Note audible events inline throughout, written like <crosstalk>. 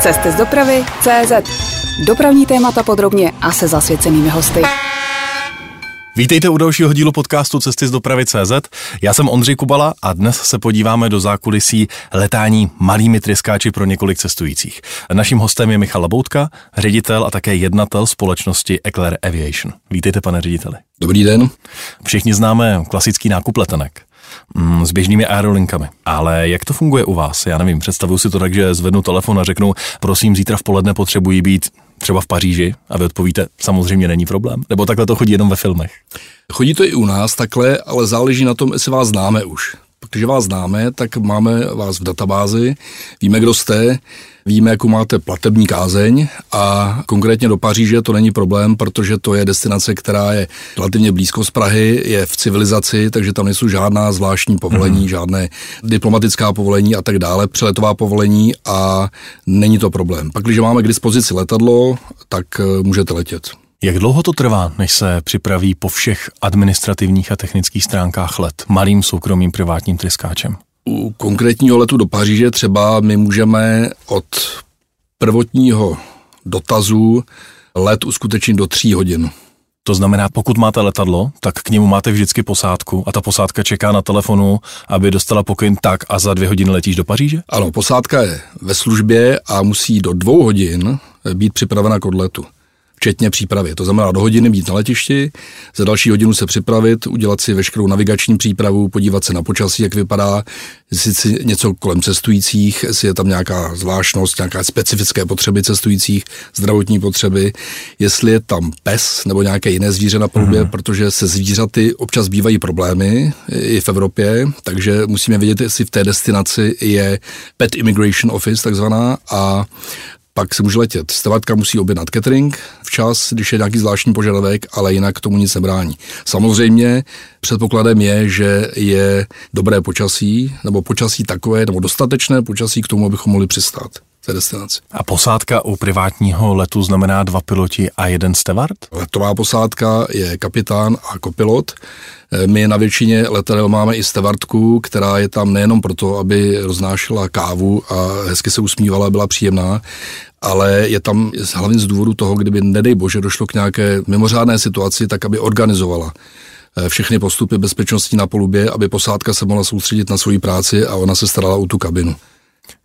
Cesty z dopravy CZ. Dopravní témata podrobně a se zasvěcenými hosty. Vítejte u dalšího dílu podcastu Cesty z dopravy CZ. Já jsem Ondřej Kubala a dnes se podíváme do zákulisí letání malými tryskáči pro několik cestujících. Naším hostem je Michal Laboutka, ředitel a také jednatel společnosti Eclair Aviation. Vítejte, pane řediteli. Dobrý den. Všichni známe klasický nákup letenek mm, s běžnými aerolinkami. Ale jak to funguje u vás? Já nevím, představuju si to tak, že zvednu telefon a řeknu, prosím, zítra v poledne potřebují být třeba v Paříži a vy odpovíte, samozřejmě není problém. Nebo takhle to chodí jenom ve filmech? Chodí to i u nás takhle, ale záleží na tom, jestli vás známe už. Protože vás známe, tak máme vás v databázi, víme, kdo jste, víme, jakou máte platební kázeň a konkrétně do Paříže to není problém, protože to je destinace, která je relativně blízko z Prahy, je v civilizaci, takže tam nejsou žádná zvláštní povolení, mm. žádné diplomatická povolení a tak dále, přeletová povolení a není to problém. Pak, když máme k dispozici letadlo, tak eh, můžete letět. Jak dlouho to trvá, než se připraví po všech administrativních a technických stránkách let malým soukromým privátním tryskáčem? U konkrétního letu do Paříže třeba my můžeme od prvotního dotazu let uskutečnit do tří hodin. To znamená, pokud máte letadlo, tak k němu máte vždycky posádku a ta posádka čeká na telefonu, aby dostala pokyn tak a za dvě hodiny letíš do Paříže? Ano, posádka je ve službě a musí do dvou hodin být připravena k odletu včetně přípravy. To znamená do hodiny být na letišti, za další hodinu se připravit, udělat si veškerou navigační přípravu, podívat se na počasí, jak vypadá, jestli si něco kolem cestujících, jestli je tam nějaká zvláštnost, nějaká specifické potřeby cestujících, zdravotní potřeby, jestli je tam pes nebo nějaké jiné zvíře na palubě, mm. protože se zvířaty občas bývají problémy i v Evropě, takže musíme vědět, jestli v té destinaci je Pet Immigration Office takzvaná a pak se může letět. Stavatka musí objednat catering včas, když je nějaký zvláštní požadavek, ale jinak tomu nic nebrání. Samozřejmě předpokladem je, že je dobré počasí, nebo počasí takové, nebo dostatečné počasí k tomu, abychom mohli přistát té destinaci. A posádka u privátního letu znamená dva piloti a jeden steward? Letová posádka je kapitán a kopilot. Eh, my na většině letadel máme i stevardku, která je tam nejenom proto, aby roznášela kávu a hezky se usmívala, byla příjemná, ale je tam hlavně z důvodu toho, kdyby, nedej bože, došlo k nějaké mimořádné situaci, tak aby organizovala eh, všechny postupy bezpečnosti na polubě, aby posádka se mohla soustředit na svoji práci a ona se starala o tu kabinu.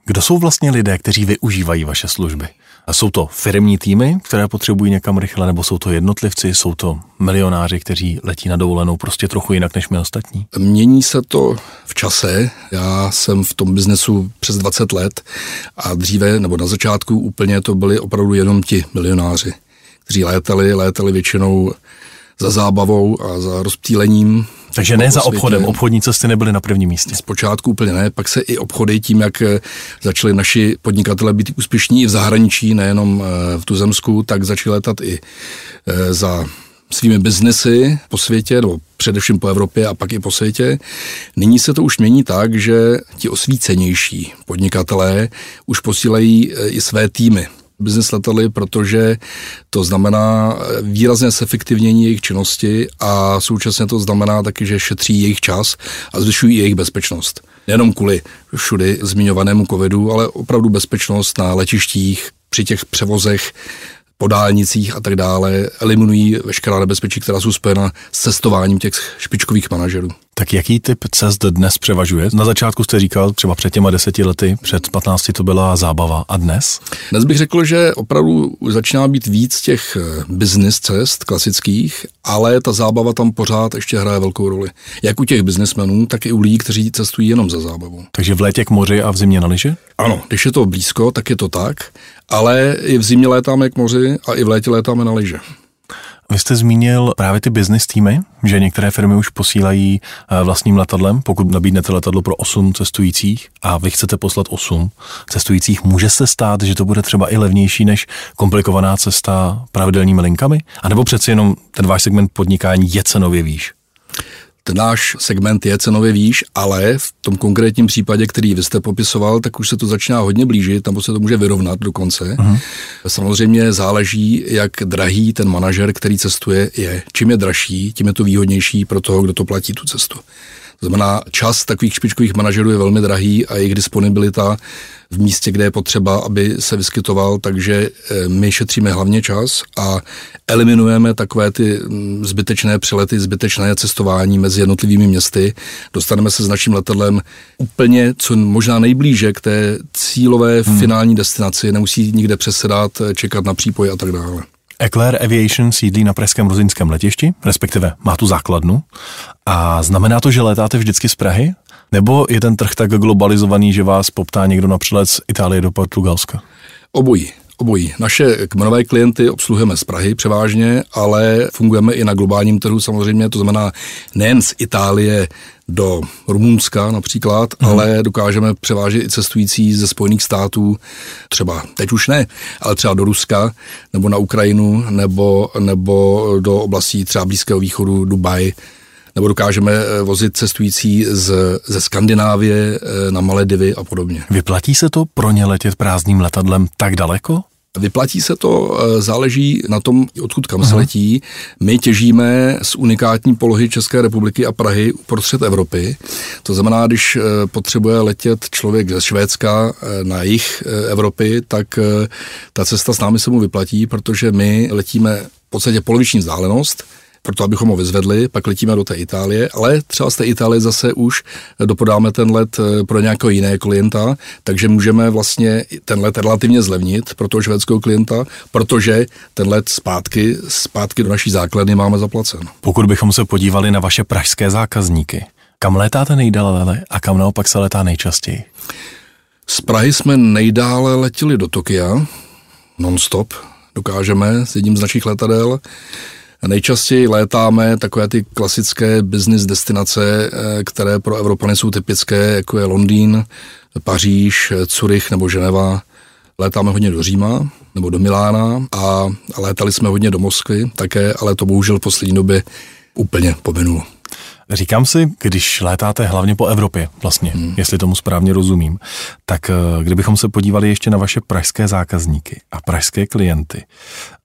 Kdo jsou vlastně lidé, kteří využívají vaše služby? A jsou to firmní týmy, které potřebují někam rychle, nebo jsou to jednotlivci, jsou to milionáři, kteří letí na dovolenou prostě trochu jinak než my ostatní? Mění se to v čase. Já jsem v tom biznesu přes 20 let a dříve, nebo na začátku úplně to byli opravdu jenom ti milionáři, kteří létali, létali většinou za zábavou a za rozptýlením takže ne za obchodem, obchodní cesty nebyly na prvním místě. Zpočátku úplně ne, pak se i obchody tím, jak eh, začali naši podnikatele být úspěšní i v zahraničí, nejenom eh, v tuzemsku, tak začali letat i eh, za svými biznesy po světě, nebo především po Evropě a pak i po světě. Nyní se to už mění tak, že ti osvícenější podnikatelé už posílají i své týmy business letadly, protože to znamená výrazně zefektivnění jejich činnosti a současně to znamená taky, že šetří jejich čas a zvyšují jejich bezpečnost. Nejenom kvůli všudy zmiňovanému covidu, ale opravdu bezpečnost na letištích, při těch převozech po dálnicích a tak dále, eliminují veškerá nebezpečí, která jsou spojena s cestováním těch špičkových manažerů. Tak jaký typ cest dnes převažuje? Na začátku jste říkal, třeba před těma deseti lety, před 15 to byla zábava. A dnes? Dnes bych řekl, že opravdu začíná být víc těch eh, business cest klasických, ale ta zábava tam pořád ještě hraje velkou roli. Jak u těch biznesmenů, tak i u lidí, kteří cestují jenom za zábavou. Takže v létě k moři a v zimě na lyže? Ano, když je to blízko, tak je to tak, ale i v zimě létáme k moři a i v létě létáme na lyže. Vy jste zmínil právě ty business týmy, že některé firmy už posílají eh, vlastním letadlem, pokud nabídnete letadlo pro 8 cestujících a vy chcete poslat 8 cestujících, může se stát, že to bude třeba i levnější než komplikovaná cesta pravidelnými linkami? A nebo přeci jenom ten váš segment podnikání je cenově výš? Ten náš segment je cenově výš, ale v tom konkrétním případě, který vy jste popisoval, tak už se to začíná hodně blížit, tam se to může vyrovnat dokonce. Uh-huh. Samozřejmě záleží, jak drahý ten manažer, který cestuje, je. Čím je dražší, tím je to výhodnější pro toho, kdo to platí tu cestu. Znamená, čas takových špičkových manažerů je velmi drahý a jejich disponibilita v místě, kde je potřeba, aby se vyskytoval, takže eh, my šetříme hlavně čas a eliminujeme takové ty mm, zbytečné přelety, zbytečné cestování mezi jednotlivými městy. Dostaneme se s naším letadlem úplně co možná nejblíže k té cílové hmm. finální destinaci, nemusí nikde přesedat, čekat na přípoj a tak dále. Eclair Aviation sídlí na Pražském rozinském letišti, respektive má tu základnu. A znamená to, že letáte vždycky z Prahy? Nebo je ten trh tak globalizovaný, že vás poptá někdo na přelet z Itálie do Portugalska? Obojí. Obojí. Naše kmenové klienty obsluhujeme z Prahy převážně, ale fungujeme i na globálním trhu samozřejmě, to znamená nejen z Itálie do Rumunska například, hmm. ale dokážeme převážet i cestující ze Spojených států, třeba teď už ne, ale třeba do Ruska, nebo na Ukrajinu, nebo, nebo do oblastí třeba Blízkého východu, Dubaj, nebo dokážeme eh, vozit cestující z, ze Skandinávie eh, na Maledivy a podobně. Vyplatí se to pro ně letět prázdným letadlem tak daleko? Vyplatí se to, eh, záleží na tom, odkud kam se letí. My těžíme z unikátní polohy České republiky a Prahy uprostřed Evropy. To znamená, když potřebuje letět člověk ze Švédska na jih Evropy, tak ta cesta s námi se mu vyplatí, protože my letíme v podstatě poloviční vzdálenost, proto abychom ho vyzvedli, pak letíme do té Itálie, ale třeba z té Itálie zase už dopodáme ten let eh, pro nějakého jiného klienta, takže můžeme vlastně ten let relativně zlevnit pro toho švédského klienta, protože ten let zpátky, zpátky do naší základny máme zaplacen. Pokud bychom se podívali na vaše pražské zákazníky, kam létáte nejdále a kam naopak se letá nejčastěji? Z Prahy jsme nejdále letěli do Tokia, non-stop, dokážeme s jedním z našich letadel. Nejčastěji létáme takové ty klasické business destinace, eh, které pro Evropany jsou typické, jako je Londýn, Paříž, Curych nebo Ženeva. Létáme hodně do Říma nebo do Milána a létali jsme hodně do Moskvy také, ale to bohužel v poslední době úplně pominulo. Říkám si, když létáte hlavně po Evropě, vlastně, hmm. jestli tomu správně rozumím, tak eh, kdybychom se podívali ještě na vaše pražské zákazníky a pražské klienty,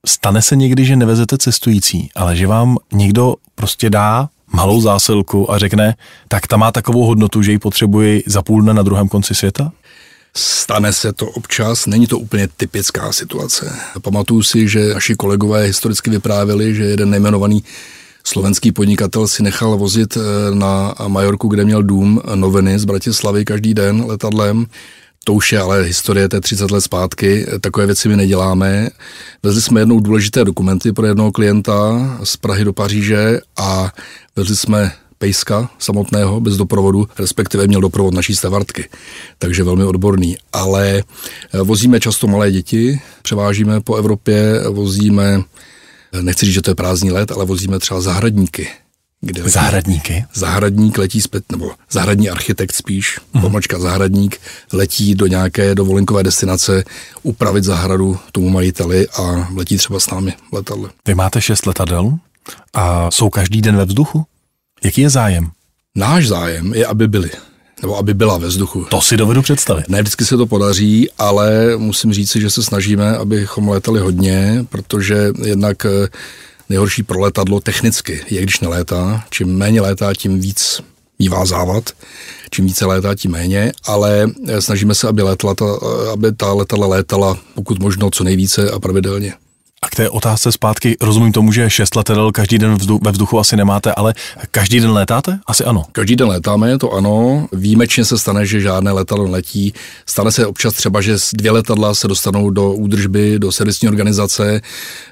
stane se někdy, že nevezete cestující, ale že vám někdo prostě dá malou zásilku a řekne, tak ta má takovou hodnotu, že ji potřebuji za půl dne na druhém konci světa? Stane se to občas, není to úplně typická situace. Pamatuju si, že naši kolegové historicky vyprávěli, že jeden nejmenovaný slovenský podnikatel si nechal vozit eh, na Majorku, kde měl dům, noviny z Bratislavy každý den letadlem. To už je ale historie, to je 30 let zpátky, takové věci my neděláme. Vezli jsme jednou důležité dokumenty pro jednoho klienta z Prahy do Paříže a vezli jsme pejska samotného bez doprovodu, respektive měl doprovod naší stavartky, takže velmi odborný. Ale eh, vozíme často malé děti, převážíme po Evropě, vozíme nechci říct, že to je prázdný let, ale vozíme třeba zahradníky. Kde letí, zahradníky? Zahradník letí zpět, nebo zahradní architekt spíš, mm. pomočka zahradník, letí do nějaké dovolenkové destinace upravit zahradu tomu majiteli a letí třeba s námi letadle. Vy máte šest letadel a jsou každý den ve vzduchu? Jaký je zájem? Náš zájem je, aby byli nebo aby byla ve vzduchu. To si dovedu představit. Ne vždycky se to podaří, ale musím říct, že se snažíme, abychom letali hodně, protože jednak eh, nejhorší pro letadlo technicky je, když nelétá. Čím méně létá, tím víc mívá závad. Čím více létá, tím méně, ale eh, snažíme se, aby, letala ta, eh, aby ta letadla létala pokud možno co nejvíce a pravidelně. A k té otázce zpátky, rozumím tomu, že šest letadel každý den vzdu, ve vzduchu asi nemáte, ale každý den létáte? Asi ano. Každý den létáme, to ano. Výjimečně se stane, že žádné letadlo letí. Stane se občas třeba, že dvě letadla se dostanou do údržby, do servisní organizace.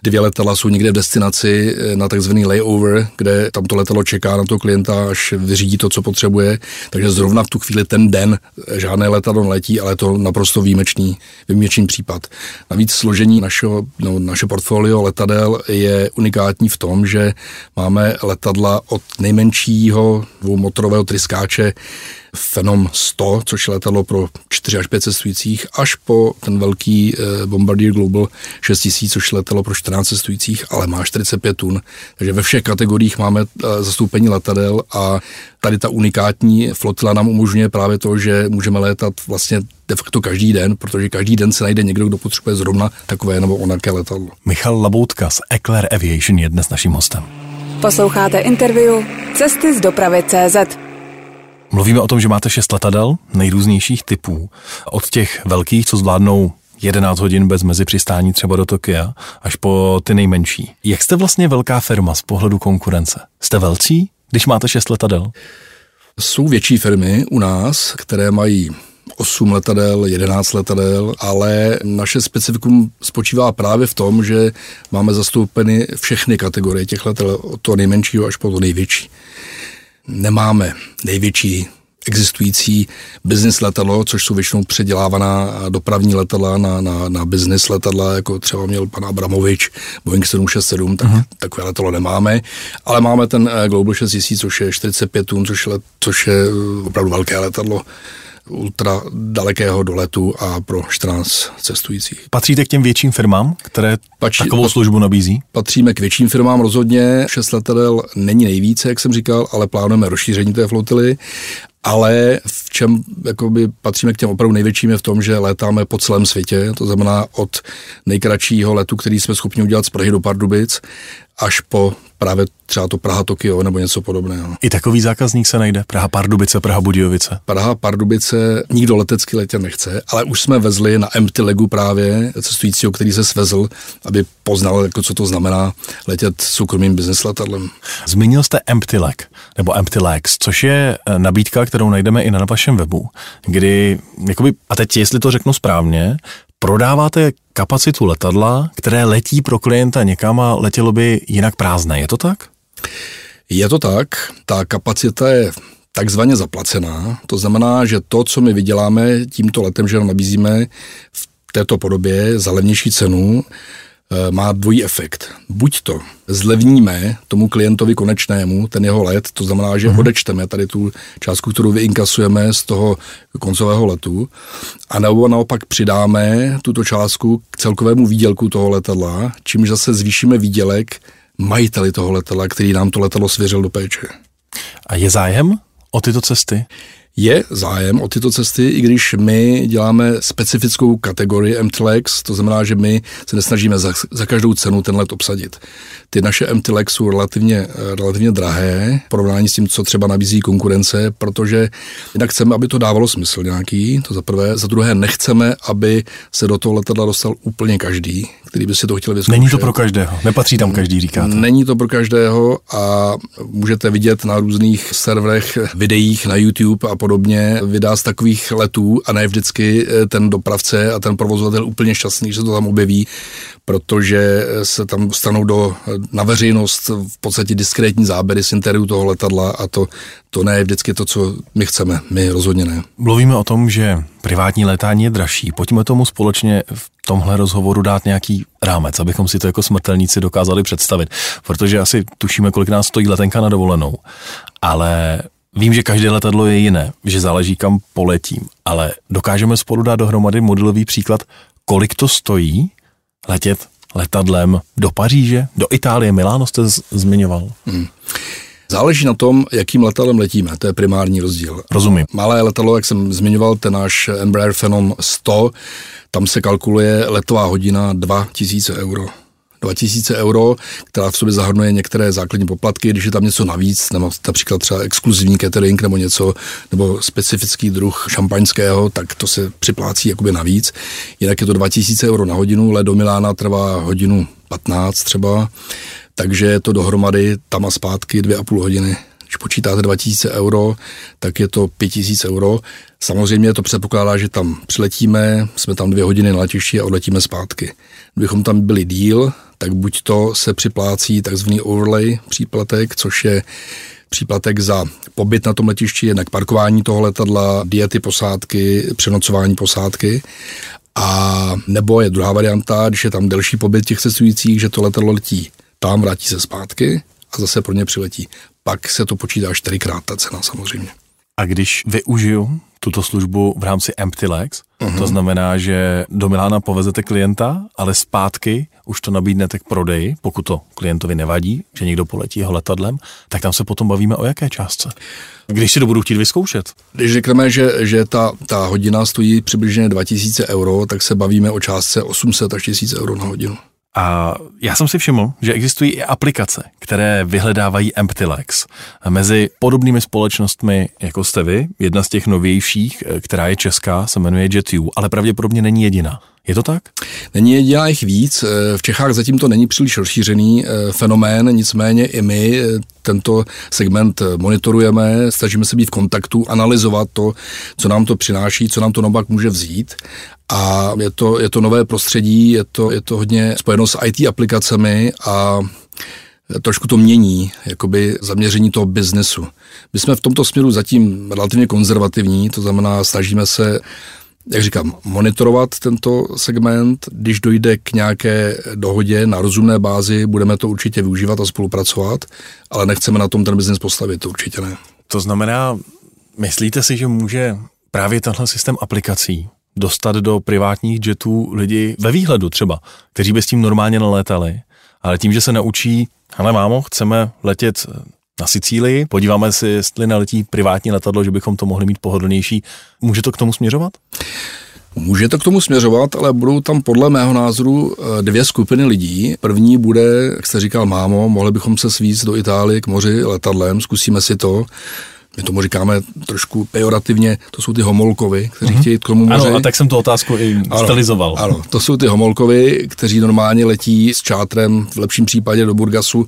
Dvě letadla jsou někde v destinaci eh, na takzvaný layover, kde tam to letadlo čeká na toho klienta, až vyřídí to, co potřebuje. Takže zrovna v tu chvíli ten den žádné letadlo letí, ale to naprosto výjimečný, výjimečný případ. Navíc složení našeho, no, našeho portfolio letadel je unikátní v tom, že máme letadla od nejmenšího dvoumotorového tryskáče Phenom 100, což je letadlo pro 4 až 5 cestujících, až po ten velký eh, Bombardier Global 6000, což je letadlo pro 14 cestujících, ale má 45 tun. Takže ve všech kategoriích máme eh, zastoupení letadel a tady ta unikátní flotila nám umožňuje právě to, že můžeme létat vlastně de facto každý den, protože každý den se najde někdo, kdo potřebuje zrovna takové nebo onaké letadlo. Michal Laboutka z Eclair Aviation je dnes naším hostem. Posloucháte interview Cesty z dopravy CZ. Mluvíme o tom, že máte šest letadel nejrůznějších typů. Od těch velkých, co zvládnou 11 hodin bez mezipřistání třeba do Tokia, až po ty nejmenší. Jak jste vlastně velká firma z pohledu konkurence? Jste velcí, když máte šest letadel? Jsou větší firmy u nás, které mají 8 letadel, 11 letadel, ale naše specifikum spočívá právě v tom, že máme zastoupeny všechny kategorie těch letadel, od toho nejmenšího až po to největší. Nemáme největší existující business letadlo, což jsou většinou předělávaná dopravní letadla na, na, na business letadla, jako třeba měl pan Abramovič, Boeing 767, tak uh-huh. takové letadlo nemáme, ale máme ten eh, Global 6000, což je 45 tun, což je, což je eh, opravdu velké letadlo ultra dalekého doletu a pro 14 cestujících. Patříte k těm větším firmám, které Pač, takovou službu nabízí? Patříme k větším firmám rozhodně. Šest letadel není nejvíce, jak jsem říkal, ale plánujeme rozšíření té flotily ale v čem jakoby, patříme k těm opravdu největším je v tom, že létáme po celém světě, to znamená od nejkratšího letu, který jsme schopni udělat z Prahy do Pardubic, až po právě třeba to Praha Tokio nebo něco podobného. I takový zákazník se najde? Praha Pardubice, Praha Budějovice? Praha Pardubice nikdo letecky letět nechce, ale už jsme vezli na empty legu právě cestujícího, který se svezl, aby poznal, jako co to znamená letět soukromým business letadlem. Zmínil jste empty leg, nebo empty legs, což je eh, nabídka, kterou najdeme i na vašem webu, kdy, jakoby, a teď jestli to řeknu správně, prodáváte kapacitu letadla, které letí pro klienta někam a letělo by jinak prázdné. Je to tak? Je to tak. Ta kapacita je takzvaně zaplacená. To znamená, že to, co my vyděláme tímto letem, že nabízíme v této podobě za levnější cenu, má dvojí efekt. Buď to zlevníme tomu klientovi konečnému ten jeho let, to znamená, že uh-huh. odečteme tady tu částku, kterou vyinkasujeme z toho koncového letu, a nebo naopak přidáme tuto částku k celkovému výdělku toho letadla, čímž zase zvýšíme výdělek majiteli toho letadla, který nám to letadlo svěřil do péče. A je zájem o tyto cesty? Je zájem o tyto cesty, i když my děláme specifickou kategorii MTLEX, to znamená, že my se nesnažíme za, za každou cenu ten let obsadit. Ty naše MTLEX jsou relativně, relativně drahé v porovnání s tím, co třeba nabízí konkurence, protože jinak chceme, aby to dávalo smysl nějaký, to za prvé. Za druhé nechceme, aby se do toho letadla dostal úplně každý, který by si to chtěl vyzkoušet. Není to pro každého, nepatří tam každý, říkáte. Není to pro každého a můžete vidět na různých serverech, videích na YouTube a podobně videa z takových letů a ne vždycky eh, ten dopravce a ten provozovatel úplně šťastný, že se to tam objeví, protože se tam stanou do, na veřejnost v podstatě diskrétní záběry z interiéru toho letadla a to, to ne je vždycky to, co my chceme. My rozhodně ne. Mluvíme o tom, že privátní létání je dražší. Pojďme tomu společně v tomhle rozhovoru dát nějaký rámec, abychom si to jako smrtelníci dokázali představit. Protože asi tušíme, kolik nás stojí letenka na dovolenou. Ale Vím, že každé letadlo je jiné, že záleží kam poletím, ale dokážeme spolu dát dohromady modelový příklad, kolik to stojí letět letadlem do Paříže, do Itálie, Miláno jste z- zmiňoval. Hmm. Záleží na tom, jakým letadlem letíme, to je primární rozdíl. Rozumím. Malé letadlo, jak jsem zmiňoval, ten náš Embraer Phenom 100, tam se kalkuluje letová hodina 2000 euro. 2000 euro, která v sobě zahrnuje některé základní poplatky, když je tam něco navíc, nebo například třeba exkluzivní catering nebo něco, nebo specifický druh šampaňského, tak to se připlácí jakoby navíc. Jinak je to 2000 euro na hodinu, let do Milána trvá hodinu 15 třeba, takže je to dohromady tam a zpátky dvě a půl hodiny. Když počítáte 2000 euro, tak je to 5000 euro. Samozřejmě to předpokládá, že tam přiletíme, jsme tam dvě hodiny na letišti a odletíme zpátky. Kdybychom tam byli díl, tak buď to se připlácí takzvaný overlay příplatek, což je příplatek za pobyt na tom letišti, jednak parkování toho letadla, diety posádky, přenocování posádky. A nebo je druhá varianta, když je tam delší pobyt těch cestujících, že to letadlo letí tam, vrátí se zpátky a zase pro ně přiletí. Pak se to počítá čtyřikrát ta cena samozřejmě. A když využiju tuto službu v rámci Empty Legs, uh-huh. to znamená, že do Milána povezete klienta, ale zpátky už to nabídnete k prodeji, pokud to klientovi nevadí, že někdo poletí jeho letadlem, tak tam se potom bavíme o jaké částce. Když si to budu chtít vyzkoušet. Když řekneme, že, že ta, ta hodina stojí přibližně 2000 euro, tak se bavíme o částce 800 až 1000 euro na hodinu. A já jsem si všiml, že existují i aplikace, které vyhledávají empty legs mezi podobnými společnostmi, jako jste vy. Jedna z těch novějších, která je česká, se jmenuje JetU, ale pravděpodobně není jediná. Je to tak? Není jediná jich víc. V Čechách zatím to není příliš rozšířený eh, fenomén, nicméně i my eh, tento segment monitorujeme, snažíme se být v kontaktu, analyzovat to, co nám to přináší, co nám to naopak může vzít. A je to, je to nové prostředí, je to, je to hodně spojeno s IT aplikacemi a trošku to mění, jakoby zaměření toho biznesu. My jsme v tomto směru zatím relativně konzervativní, to znamená, snažíme se jak říkám, monitorovat tento segment. Když dojde k nějaké dohodě na rozumné bázi, budeme to určitě využívat a spolupracovat, ale nechceme na tom ten biznes postavit, to určitě ne. To znamená, myslíte si, že může právě tenhle systém aplikací dostat do privátních jetů lidi ve výhledu třeba, kteří by s tím normálně nalétali, ale tím, že se naučí, ale mámo, chceme letět na Sicílii, podíváme se, jestli naletí privátní letadlo, že bychom to mohli mít pohodlnější. Může to k tomu směřovat? Může to k tomu směřovat, ale budou tam podle mého názoru eh, dvě skupiny lidí. První bude, jak jste říkal, mámo, mohli bychom se svízt do Itálie k moři letadlem, zkusíme si to my tomu říkáme trošku pejorativně, to jsou ty homolkovy, kteří mm-hmm. chtějí k tomu moři. Ano, a tak jsem tu otázku i ano, stylizoval. Ano, to jsou ty homolkovy, kteří normálně letí s čátrem, v lepším případě do Burgasu,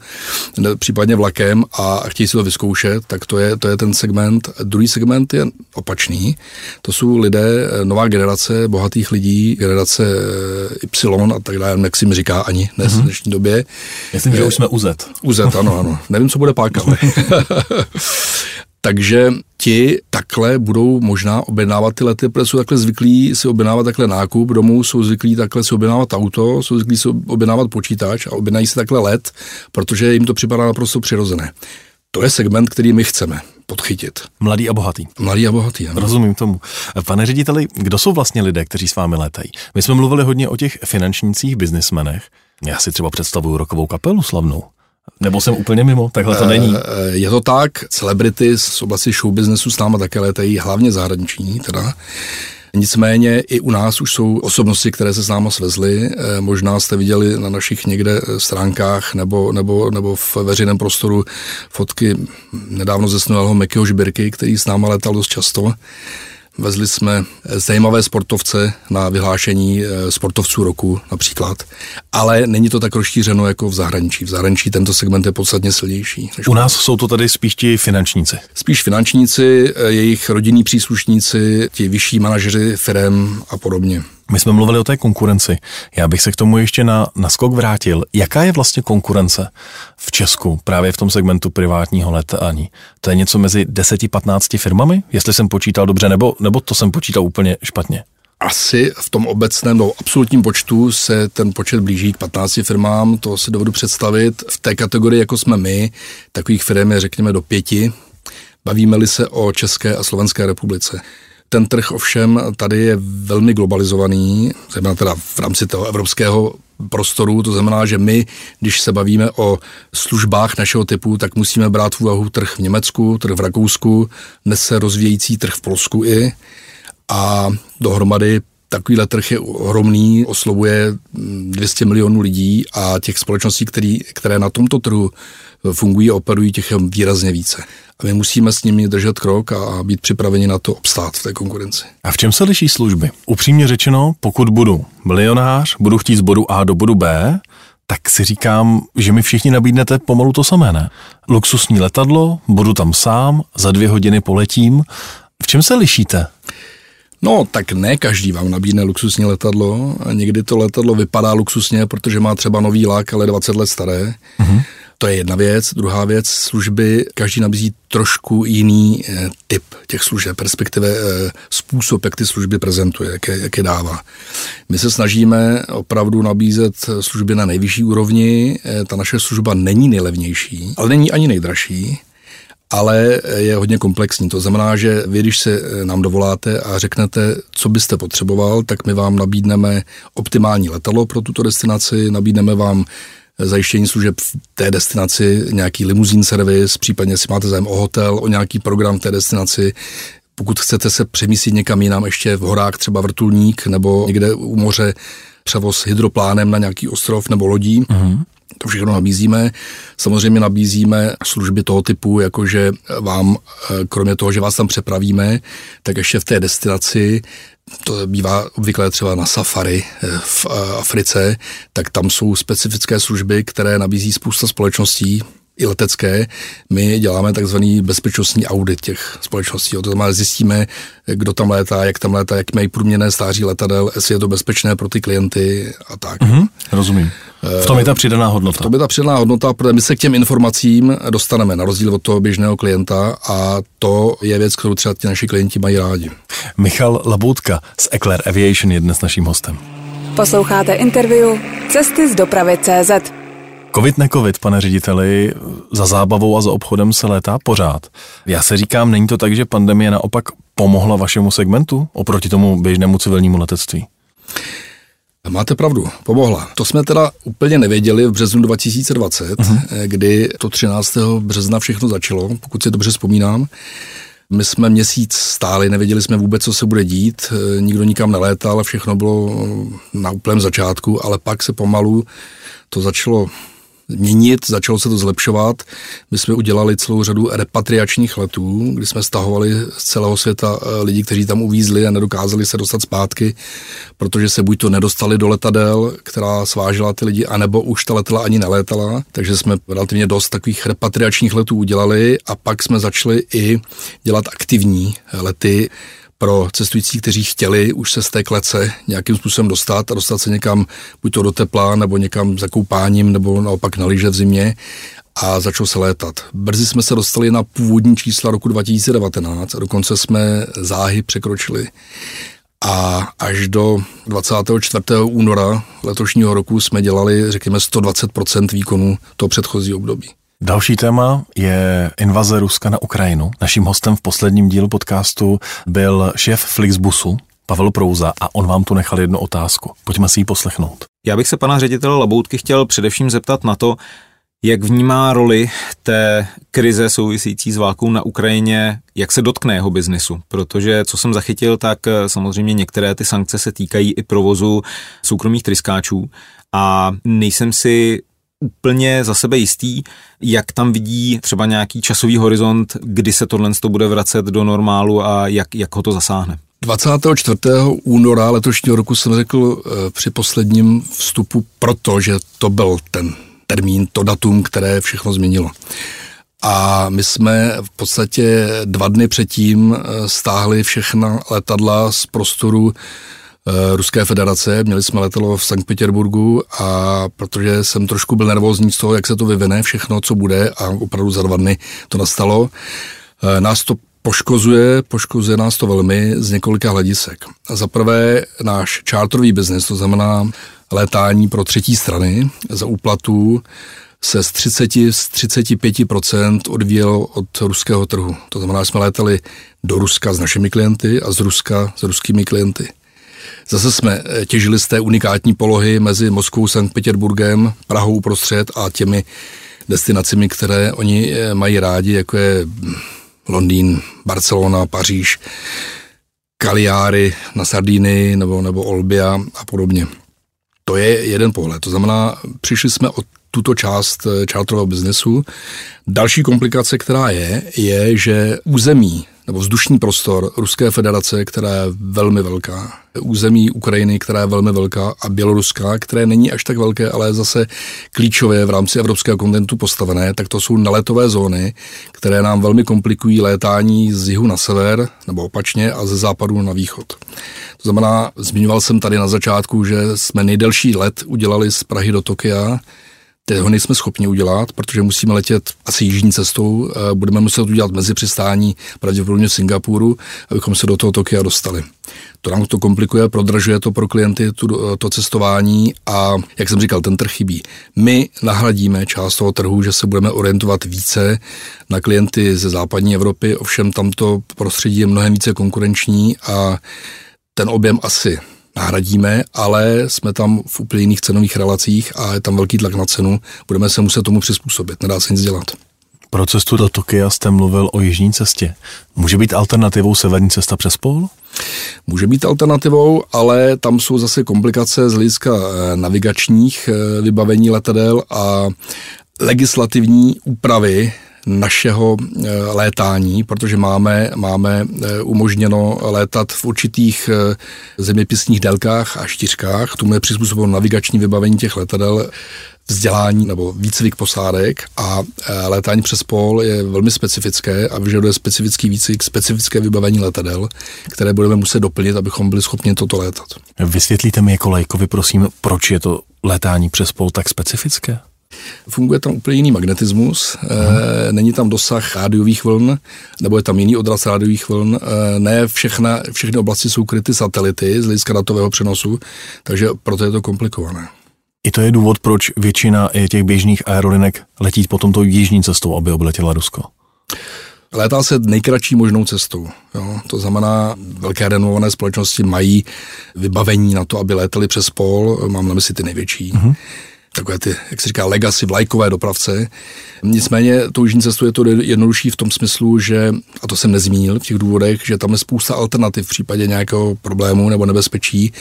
případně vlakem a chtějí si to vyzkoušet, tak to je, to je ten segment. Druhý segment je opačný, to jsou lidé, nová generace bohatých lidí, generace Y a tak dále, jak si mi říká ani dnes mm-hmm. v dnešní době. Myslím, že už jsme UZ. UZ, ano, ano. Nevím, co bude páka. <laughs> <laughs> Takže ti takhle budou možná objednávat ty lety, protože jsou takhle zvyklí si objednávat takhle nákup domů, jsou zvyklí takhle si objednávat auto, jsou zvyklí si objednávat počítač a objednají si takhle let, protože jim to připadá naprosto přirozené. To je segment, který my chceme podchytit. Mladý a bohatý. Mladý a bohatý, ano. Rozumím tomu. Pane řediteli, kdo jsou vlastně lidé, kteří s vámi létají? My jsme mluvili hodně o těch finančnících biznismenech. Já si třeba představuju rokovou kapelu slavnou. Nebo jsem úplně mimo? Takhle to eh, není. Je to tak. Celebrity z oblasti show businessu s náma také létají, hlavně zahraniční teda. Nicméně i u nás už jsou osobnosti, které se s náma svezly. Eh, možná jste viděli na našich někde eh, stránkách nebo, nebo, nebo v veřejném prostoru fotky nedávno zesnulého Mekyho Žbirky, který s náma letal dost často. Vezli jsme zajímavé sportovce na vyhlášení eh, sportovců roku například, ale není to tak rozšířeno jako v zahraničí. V zahraničí tento segment je podstatně silnější. U nás jsou to tady spíš ti finančníci. Spíš finančníci, eh, jejich rodinní příslušníci, ti vyšší manažeři firem a podobně. My jsme mluvili o té konkurenci. Já bych se k tomu ještě na, na skok vrátil. Jaká je vlastně konkurence v Česku právě v tom segmentu privátního letání? To je něco mezi 10-15 firmami, jestli jsem počítal dobře, nebo, nebo to jsem počítal úplně špatně? Asi v tom obecném nebo absolutním počtu se ten počet blíží k 15 firmám, to si dovedu představit. V té kategorii, jako jsme my, takových firm je řekněme do pěti. Bavíme-li se o České a Slovenské republice. Ten trh ovšem tady je velmi globalizovaný, zejména teda v rámci toho evropského prostoru, to znamená, že my, když se bavíme o službách našeho typu, tak musíme brát v úvahu trh v Německu, trh v Rakousku, dnes se rozvíjející trh v Polsku i. A dohromady takovýhle trh je ohromný, oslovuje 200 milionů lidí a těch společností, který, které na tomto trhu fungují a operují, těch je výrazně více. A my musíme s nimi držet krok a být připraveni na to obstát v té konkurenci. A v čem se liší služby? Upřímně řečeno, pokud budu milionář, budu chtít z bodu A do bodu B, tak si říkám, že mi všichni nabídnete pomalu to samé, ne? Luxusní letadlo, budu tam sám, za dvě hodiny poletím. V čem se lišíte? No, tak ne každý vám nabídne luxusní letadlo. Někdy to letadlo vypadá luxusně, protože má třeba nový lak, ale 20 let staré. Uh-huh. To je jedna věc. Druhá věc, služby, každý nabízí trošku jiný e, typ těch služeb, respektive e, způsob, jak ty služby prezentuje, jak je, jak je dává. My se snažíme opravdu nabízet služby na nejvyšší úrovni. E, ta naše služba není nejlevnější, ale není ani nejdražší ale je hodně komplexní. To znamená, že vy, když se nám dovoláte a řeknete, co byste potřeboval, tak my vám nabídneme optimální letadlo pro tuto destinaci, nabídneme vám zajištění služeb v té destinaci, nějaký limuzín servis, případně si máte zájem o hotel, o nějaký program v té destinaci, pokud chcete se přemístit někam jinam, ještě v horách, třeba vrtulník nebo někde u moře, převoz hydroplánem na nějaký ostrov nebo lodí. Uh-huh. To všechno nabízíme. Samozřejmě nabízíme služby toho typu, jakože vám, eh, kromě toho, že vás tam přepravíme, tak ještě v té destinaci to bývá obvykle třeba na safari eh, v eh, Africe, tak tam jsou specifické služby, které nabízí spousta společností, i letecké, my děláme takzvaný bezpečnostní audit těch společností. To znamená, zjistíme, kdo tam létá, jak tam létá, jak mají průměrné stáří letadel, jestli je to bezpečné pro ty klienty a tak. Mm-hmm, rozumím. V tom je ta přidaná hodnota. V tom je ta přidaná hodnota, protože my se k těm informacím dostaneme na rozdíl od toho běžného klienta a to je věc, kterou třeba ti naši klienti mají rádi. Michal Laboutka z Eclair Aviation je dnes naším hostem. Posloucháte interview Cesty z dopravy CZ. Covid ne covid, pane řediteli, za zábavou a za obchodem se létá pořád. Já se říkám, není to tak, že pandemie naopak pomohla vašemu segmentu oproti tomu běžnému civilnímu letectví? Máte pravdu, pomohla. To jsme teda úplně nevěděli v březnu 2020, uh-huh. Mhm. kdy to 13. března všechno začalo, pokud si dobře vzpomínám. My jsme měsíc stáli, nevěděli jsme vůbec, co se bude dít, nikdo nikam nelétal, všechno bylo na úplném začátku, ale pak se pomalu to začalo měnit, začalo se to zlepšovat. My jsme udělali celou řadu repatriačních letů, kdy jsme stahovali z celého světa eh, lidi, kteří tam uvízli a nedokázali se dostat zpátky, protože se buď to nedostali do letadel, která svážela ty lidi, anebo už ta letadla ani nelétala. Takže jsme relativně dost takových repatriačních letů udělali a pak jsme začali i dělat aktivní lety pro cestující, kteří chtěli už se z té klece nějakým způsobem dostat a dostat se někam, buď to do tepla, nebo někam za koupáním, nebo naopak na lyže v zimě a začal se létat. Brzy jsme se dostali na původní čísla roku 2019 a dokonce jsme záhy překročili. A až do 24. února letošního roku jsme dělali, řekněme, 120% výkonu toho předchozího období. Další téma je invaze Ruska na Ukrajinu. Naším hostem v posledním dílu podcastu byl šéf Flixbusu, Pavel Prouza a on vám tu nechal jednu otázku. Pojďme si ji poslechnout. Já bych se pana ředitele Laboutky chtěl především zeptat na to, jak vnímá roli té krize související s válkou na Ukrajině, jak se dotkne jeho biznesu? Protože, co jsem zachytil, tak eh, samozřejmě některé ty sankce se týkají i provozu soukromých tryskáčů a nejsem si úplně za sebe jistý, jak tam vidí třeba nějaký časový horizont, kdy se tohle bude vracet do normálu a jak, jak ho to zasáhne. 24. února letošního roku jsem řekl eh, při posledním vstupu, protože to byl ten termín, to datum, které všechno změnilo. A my jsme v podstatě dva dny předtím eh, stáhli všechna letadla z prostoru Ruské federace. Měli jsme letelo v Sankt Petersburgu a protože jsem trošku byl nervózní z toho, jak se to vyvine, všechno, co bude a opravdu za dva dny to nastalo, eh, nás to poškozuje, poškozuje nás to velmi z několika hledisek. Za prvé náš čártrový biznis, to znamená létání pro třetí strany za úplatu, se z 30, z 35% odvíjel od ruského trhu. To znamená, že jsme létali do Ruska s našimi klienty a z Ruska s ruskými klienty. Zase jsme eh, těžili z té unikátní polohy mezi Moskvou, Sankt Petersburgem, Prahou uprostřed a těmi destinacemi, které oni eh, mají rádi, jako je hm, Londýn, Barcelona, Paříž, Kaliáry na Sardíny nebo, nebo Olbia a podobně. To je jeden pohled. To znamená, přišli jsme od tuto část eh, čártrového biznesu. Další komplikace, která je, je, že území nebo vzdušní prostor Ruské federace, která je velmi velká, území Ukrajiny, která je velmi velká a Běloruska, které není až tak velké, ale zase klíčové v rámci evropského kontinentu postavené, tak to jsou naletové zóny, které nám velmi komplikují létání z jihu na sever, nebo opačně, a ze západu na východ. To znamená, zmiňoval jsem tady na začátku, že jsme nejdelší let udělali z Prahy do Tokia, toho nejsme schopni udělat, protože musíme letět asi jižní cestou. Budeme muset udělat mezi přistání pravděpodobně v Singapuru, abychom se do toho Tokia dostali. To nám to komplikuje, prodražuje to pro klienty tu, to cestování a, jak jsem říkal, ten trh chybí. My nahradíme část toho trhu, že se budeme orientovat více na klienty ze západní Evropy, ovšem tamto prostředí je mnohem více konkurenční a ten objem asi nahradíme, ale jsme tam v úplně jiných cenových relacích a je tam velký tlak na cenu. Budeme se muset tomu přizpůsobit, nedá se nic dělat. Pro cestu do Tokia jste mluvil o jižní cestě. Může být alternativou severní cesta přes pol? Může být alternativou, ale tam jsou zase komplikace z hlediska eh, navigačních eh, vybavení letadel a legislativní úpravy našeho eh, létání, protože máme, máme umožněno létat v určitých zeměpisních délkách a štířkách. Tomu je přizpůsobeno navigační vybavení těch letadel vzdělání nebo výcvik posádek a létání přes pol je velmi specifické a vyžaduje specifický výcvik, specifické vybavení letadel, které budeme muset doplnit, abychom byli schopni toto létat. Vysvětlíte mi jako lajkovi, prosím, proč je to létání přes pol tak specifické? Funguje tam úplně jiný magnetismus, e, není tam dosah rádiových vln, nebo je tam jiný odraz rádiových vln. E, ne všechna, všechny oblasti jsou kryty satelity z hlediska datového přenosu, takže proto je to komplikované. I to je důvod, proč většina těch běžných aerolinek letí potom tou jižní cestou, aby obletěla Rusko. Létá se nejkratší možnou cestou. Jo. To znamená, velké renovované společnosti mají vybavení na to, aby létali přes pol, mám na mysli ty největší. Mm-hmm takové ty, jak se říká, legacy vlajkové dopravce. Nicméně tou jižní cestou je to jednodušší v tom smyslu, že, a to jsem nezmínil v těch důvodech, že tam je spousta alternativ v případě nějakého problému nebo nebezpečí,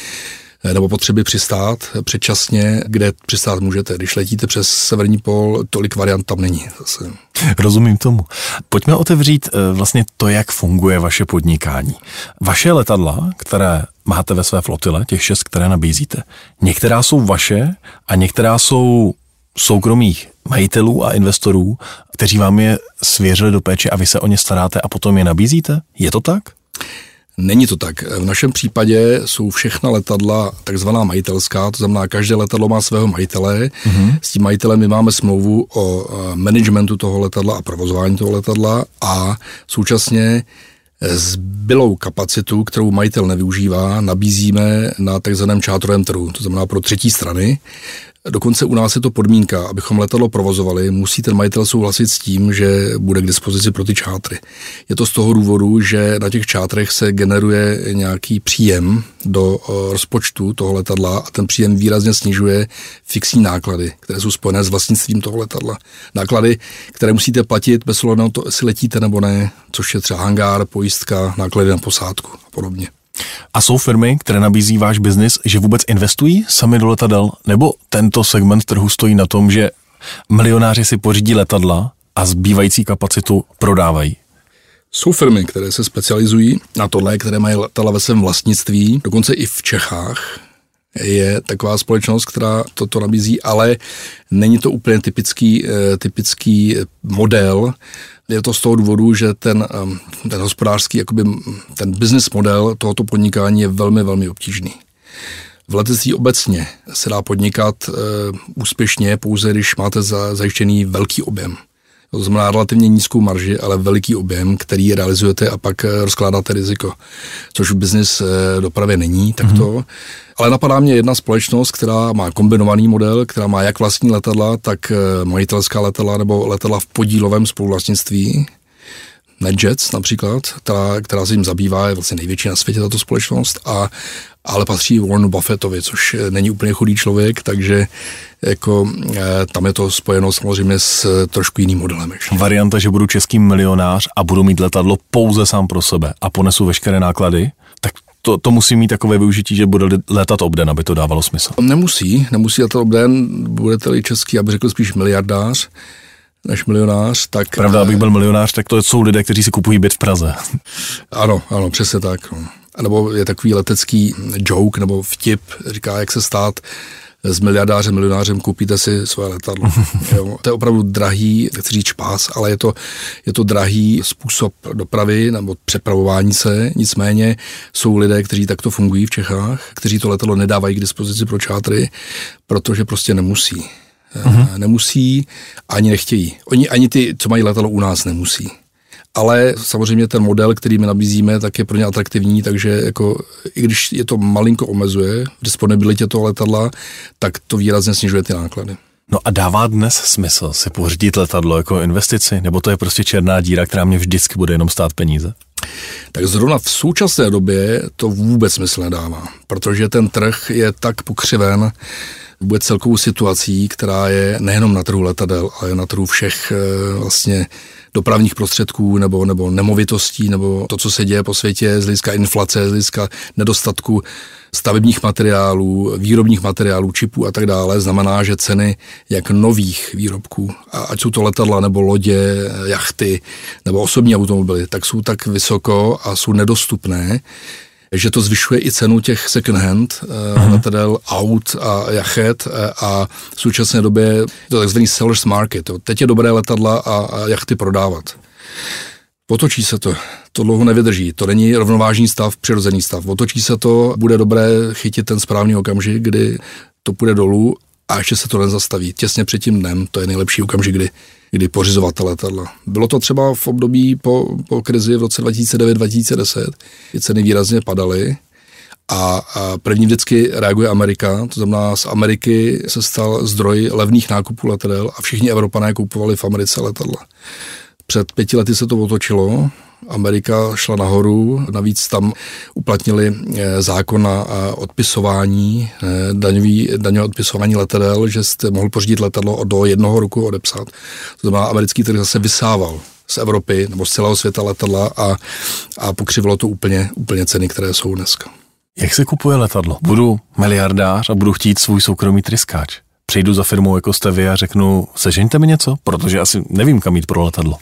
Eh, nebo potřeby přistát předčasně, kde přistát můžete. Když letíte přes severní pol, tolik variant tam není. Zase. <laughs> Rozumím tomu. Pojďme otevřít eh, vlastně to, jak funguje vaše podnikání. Vaše letadla, které máte ve své flotile, těch šest, které nabízíte, některá jsou vaše a některá jsou soukromých majitelů a investorů, kteří vám je svěřili do péče a vy se o ně staráte a potom je nabízíte? Je to tak? Není to tak. V našem případě jsou všechna letadla takzvaná majitelská, to znamená, každé letadlo má svého majitele. Mm-hmm. S tím majitelem my máme smlouvu o eh, managementu toho letadla a provozování toho letadla a současně zbylou kapacitu, kterou majitel nevyužívá, nabízíme na takzvaném čátrovém trhu, to znamená pro třetí strany. Dokonce u nás je to podmínka, abychom letadlo provozovali, musí ten majitel souhlasit s tím, že bude k dispozici pro ty čátry. Je to z toho důvodu, že na těch čátrech se generuje nějaký příjem do eh, rozpočtu toho letadla a ten příjem výrazně snižuje fixní náklady, které jsou spojené s vlastnictvím toho letadla. Náklady, které musíte platit bez ohledu na to, jestli letíte nebo ne, což je třeba hangár, pojistka, náklady na posádku a podobně. A jsou firmy, které nabízí váš biznis, že vůbec investují sami do letadel? Nebo tento segment trhu stojí na tom, že milionáři si pořídí letadla a zbývající kapacitu prodávají? Jsou firmy, které se specializují na tohle, které mají letadla ve svém vlastnictví, dokonce i v Čechách je taková společnost, která toto nabízí, ale není to úplně typický, eh, typický model je to z toho důvodu, že ten, ten hospodářský, jakoby, ten business model tohoto podnikání je velmi, velmi obtížný. V letectví obecně se dá podnikat e, úspěšně pouze, když máte za, zajištěný velký objem. To znamená relativně nízkou marži, ale veliký objem, který realizujete a pak eh, rozkládáte riziko. Což v biznis eh, dopravě není takto. Mm-hmm. Ale napadá mě jedna společnost, která má kombinovaný model, která má jak vlastní letadla, tak eh, majitelská letadla nebo letadla v podílovém spoluvlastnictví. NetJets například, která, která se jim zabývá, je vlastně největší na světě tato společnost a ale patří Warrenu Buffettovi, což není úplně chudý člověk, takže jako eh, tam je to spojeno samozřejmě s eh, trošku jiným modelem. Ještě. Varianta, že budu český milionář a budu mít letadlo pouze sám pro sebe a ponesu veškeré náklady, tak to, to musí mít takové využití, že bude letat obden, aby to dávalo smysl. Nemusí, nemusí letat obden, budete-li český, aby řekl spíš miliardář, než milionář, tak... Pravda, abych byl milionář, tak to jsou lidé, kteří si kupují byt v Praze. <laughs> Ano, ano, přesně tak. No. Nebo je takový letecký joke nebo vtip, říká, jak se stát s miliardářem, milionářem, koupíte si svoje letadlo. <laughs> jo. To je opravdu drahý, nechci říct čpás, ale je to, je to drahý způsob dopravy nebo přepravování se. Nicméně jsou lidé, kteří takto fungují v Čechách, kteří to letadlo nedávají k dispozici pro čátry, protože prostě nemusí. Uh-huh. Nemusí, ani nechtějí. Oni ani ty, co mají letadlo u nás, nemusí ale samozřejmě ten model, který my nabízíme, tak je pro ně atraktivní, takže jako, i když je to malinko omezuje v disponibilitě toho letadla, tak to výrazně snižuje ty náklady. No a dává dnes smysl si pořídit letadlo jako investici, nebo to je prostě černá díra, která mě vždycky bude jenom stát peníze? Tak zrovna v současné době to vůbec smysl nedává, protože ten trh je tak pokřiven, bude celkovou situací, která je nejenom na trhu letadel, ale na trhu všech eh, vlastně dopravních prostředků nebo, nebo nemovitostí, nebo to, co se děje po světě z hlediska inflace, z hlediska nedostatku stavebních materiálů, výrobních materiálů, čipů a tak dále, znamená, že ceny jak nových výrobků, a ať jsou to letadla nebo lodě, jachty nebo osobní automobily, tak jsou tak vysoko a jsou nedostupné, že to zvyšuje i cenu těch second hand uh, letadel, aut a jachet eh, a v současné době je to takzvaný seller's market. Jo. Teď je dobré letadla a, a jachty prodávat. Potočí se to, to dlouho nevydrží, to není rovnovážný stav, přirozený stav. Otočí se to, bude dobré chytit ten správný okamžik, kdy to půjde dolů a ještě se to nezastaví. Těsně před tím dnem, to je nejlepší okamžik, kdy, kdy pořizovat letadla. Bylo to třeba v období po, po krizi v roce 2009-2010, kdy ceny výrazně padaly a, a první vždycky reaguje Amerika, to znamená z Ameriky se stal zdroj levných nákupů letadel a všichni Evropané kupovali v Americe letadla. Před pěti lety se to otočilo, Amerika šla nahoru, navíc tam uplatnili eh, zákon na eh, odpisování, eh, daňový, daňové odpisování letadel, že jste mohl pořídit letadlo do jednoho roku odepsat. To znamená, americký trh zase vysával z Evropy nebo z celého světa letadla a, a pokřivilo to úplně, úplně ceny, které jsou dneska. Jak se kupuje letadlo? Budu miliardář a budu chtít svůj soukromý tryskáč. Přijdu za firmou jako jste vy a řeknu, sežeňte mi něco, protože asi nevím, kam jít pro letadlo.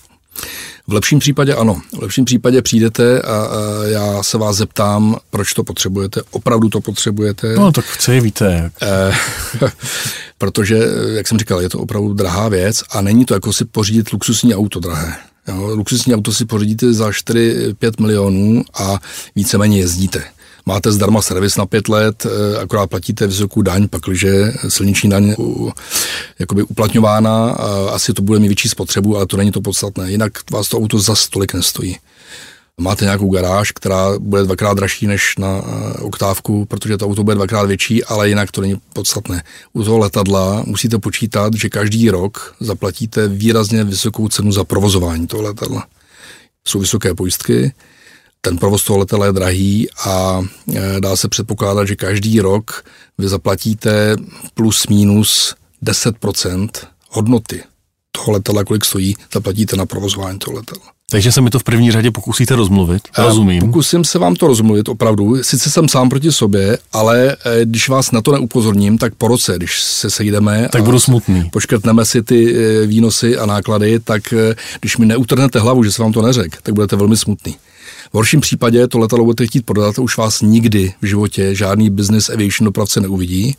V lepším případě ano. V lepším případě přijdete a, a já se vás zeptám, proč to potřebujete. Opravdu to potřebujete. No tak co je víte. Jak. Eh, <laughs> protože, jak jsem říkal, je to opravdu drahá věc a není to jako si pořídit luxusní auto drahé. Jo, luxusní auto si pořídíte za 4-5 milionů a víceméně jezdíte máte zdarma servis na pět let, eh, akorát platíte vysokou daň, pakliže silniční daň jakoby uplatňována, asi to bude mít větší spotřebu, ale to není to podstatné. Jinak vás to auto za stolik nestojí. Máte nějakou garáž, která bude dvakrát dražší než na eh, oktávku, protože to auto bude dvakrát větší, ale jinak to není podstatné. U toho letadla musíte počítat, že každý rok zaplatíte výrazně vysokou cenu za provozování toho letadla. Jsou vysoké pojistky, ten provoz toho letadla je drahý a e, dá se předpokládat, že každý rok vy zaplatíte plus minus 10% hodnoty toho letadla, kolik stojí, zaplatíte na provozování toho letadla. Takže se mi to v první řadě pokusíte rozmluvit. Rozumím. Pokusím se vám to rozmluvit opravdu. Sice jsem sám proti sobě, ale e, když vás na to neupozorním, tak po roce, když se sejdeme tak budu smutný. Počkrtneme si ty e, výnosy a náklady, tak když mi neutrhnete hlavu, že se vám to neřek, tak budete velmi smutný. V horším případě to letadlo budete chtít prodat a už vás nikdy v životě žádný business aviation dopravce neuvidí.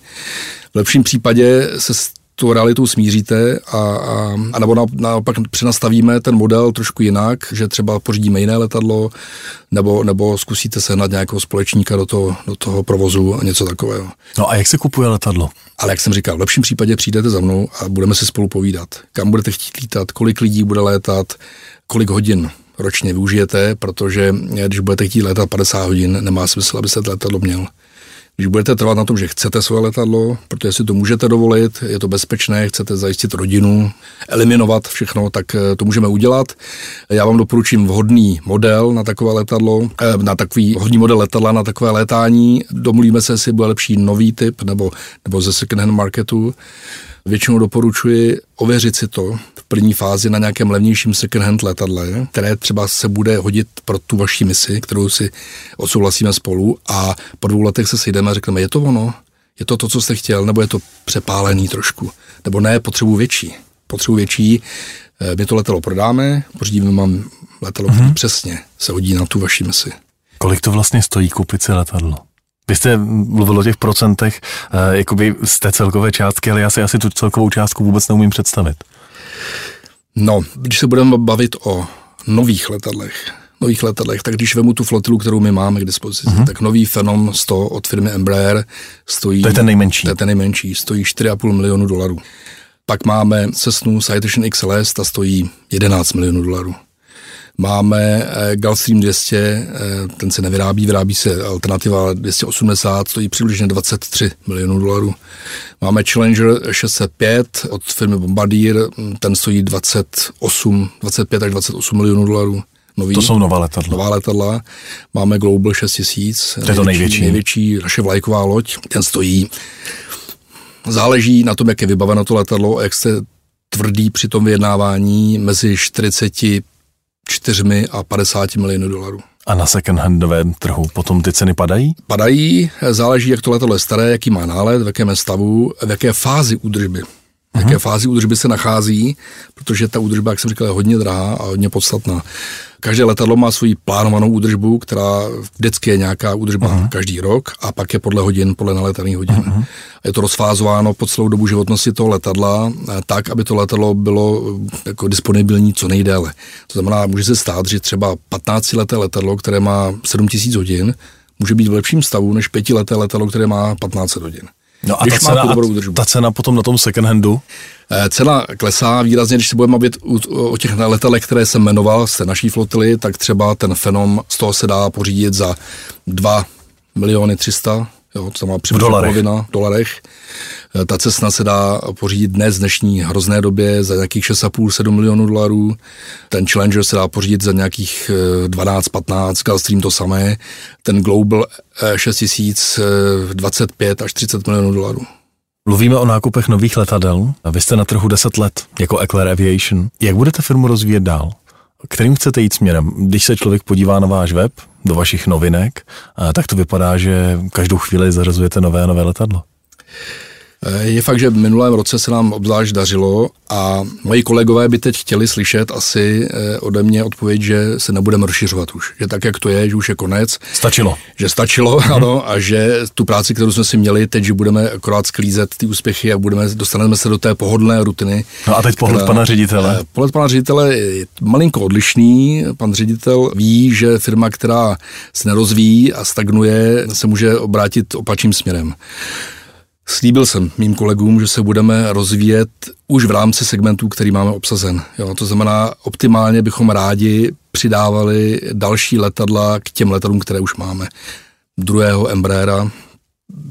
V lepším případě se s tou realitou smíříte a, a, a nebo na, naopak přenastavíme ten model trošku jinak, že třeba pořídíme jiné letadlo, nebo, nebo zkusíte sehnat nějakého společníka do toho, do toho provozu a něco takového. No a jak se kupuje letadlo? Ale jak jsem říkal, v lepším případě přijdete za mnou a budeme si spolu povídat. Kam budete chtít lítat, kolik lidí bude létat, kolik hodin ročně využijete, protože když budete chtít letat 50 hodin, nemá smysl, abyste letadlo měl. Když budete trvat na tom, že chcete své letadlo, protože si to můžete dovolit, je to bezpečné, chcete zajistit rodinu, eliminovat všechno, tak eh, to můžeme udělat. Já vám doporučím vhodný model na takové letadlo, eh, na takový vhodný model letadla na takové létání. Domluvíme se, jestli bude lepší nový typ nebo, nebo ze second hand marketu. Většinou doporučuji ověřit si to v první fázi na nějakém levnějším second-hand letadle, které třeba se bude hodit pro tu vaši misi, kterou si odsouhlasíme spolu a po dvou letech se sejdeme a řekneme, je to ono, je to to, co jste chtěl, nebo je to přepálený trošku, nebo ne, potřebu větší. Potřebu větší, eh, my to letadlo prodáme, pořídíme vám letadlo, mm-hmm. přesně se hodí na tu vaši misi. Kolik to vlastně stojí koupit si letadlo? Vy jste mluvil o těch procentech uh, jakoby z té celkové částky, ale já si asi tu celkovou částku vůbec neumím představit. No, když se budeme bavit o nových letadlech, nových letadlech, tak když vemu tu flotilu, kterou my máme k dispozici, uh-huh. tak nový Phenom 100 od firmy Embraer stojí... To je ten nejmenší. To je ten nejmenší, stojí 4,5 milionu dolarů. Pak máme Cessnu Citation XLS, ta stojí 11 milionů dolarů. Máme eh, Gulfstream 200, eh, ten se nevyrábí, vyrábí se alternativa 280, stojí přibližně 23 milionů dolarů. Máme Challenger 605 od firmy Bombardier, ten stojí 28, 25 až 28 milionů dolarů. Nový, to jsou nová letadla. Nová letadla. Máme Global 6000. To je to největší. Největší naše vlajková loď. Ten stojí Záleží na tom, jak je vybaveno to letadlo, jak se tvrdý při tom vyjednávání mezi 44 a 50 miliony dolarů. A na second handovém trhu potom ty ceny padají? Padají, záleží, jak to letadlo je staré, jaký má nálet, v jakém je stavu, v jaké fázi údržby v jaké fázi údržby se nachází, protože ta údržba, jak jsem říkal, je hodně drahá a hodně podstatná. Každé letadlo má svoji plánovanou údržbu, která vždycky je nějaká údržba uh-huh. každý rok a pak je podle hodin, podle naletaných hodin. Uh-huh. Je to rozfázováno po celou dobu životnosti toho letadla eh, tak, aby to letadlo bylo eh, jako disponibilní co nejdéle. To znamená, může se stát, že třeba 15-leté letadlo, které má 7000 hodin, může být v lepším stavu než pětileté letadlo, které má 15 hodin. No a ta cena, a ta cena potom na tom second handu? Eh, cena klesá výrazně, když se budeme bavit o těch letelech, které jsem jmenoval z té naší flotily, tak třeba ten Fenom, z toho se dá pořídit za 2 miliony 300 jo, to má přibližně polovina v dolarech. Eh, ta cestna se dá pořídit dnes v dnešní hrozné době za nějakých 6,5-7 milionů dolarů. Ten Challenger se dá pořídit za nějakých 12-15, eh, Gulfstream to samé. Ten Global 6000 eh, 25 až 30 milionů dolarů. Mluvíme o nákupech nových letadel. Vy jste na trhu 10 let jako Eclair Aviation. Jak budete firmu rozvíjet dál? Kterým chcete jít směrem? Když se člověk podívá na váš web, do vašich novinek, tak to vypadá, že každou chvíli zařazujete nové a nové letadlo. Je fakt, že v minulém roce se nám obzvlášť dařilo a moji kolegové by teď chtěli slyšet asi eh, ode mě odpověď, že se nebudeme rozšiřovat už. Že tak, jak to je, že už je konec. Stačilo. Že stačilo, mm-hmm. ano, a že tu práci, kterou jsme si měli, teď, že budeme akorát sklízet ty úspěchy a budeme, dostaneme se do té pohodlné rutiny. No a teď pohled která, pana ředitele. Eh, pohled pana ředitele je malinko odlišný. Pan ředitel ví, že firma, která se nerozvíjí a stagnuje, se může obrátit opačným směrem. Slíbil jsem mým kolegům, že se budeme rozvíjet už v rámci segmentů, který máme obsazen. Jo, to znamená, optimálně bychom rádi přidávali další letadla k těm letadlům, které už máme. Druhého Embraera,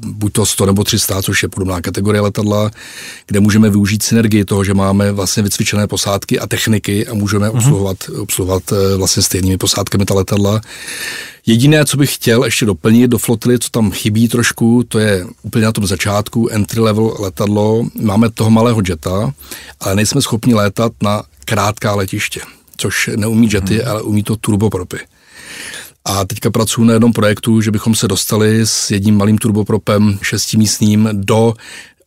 buď to 100 nebo 300, což je podobná kategorie letadla, kde můžeme využít synergii toho, že máme vlastně vycvičené posádky a techniky a můžeme uh-huh. obsluhovat, obsluhovat eh, vlastně stejnými posádkami ta letadla. Jediné, co bych chtěl ještě doplnit do flotily, co tam chybí trošku, to je úplně na tom začátku entry level letadlo. Máme toho malého jeta, ale nejsme schopni létat na krátká letiště, což neumí jety, hmm. ale umí to turbopropy. A teďka pracuji na jednom projektu, že bychom se dostali s jedním malým turbopropem šestimístním do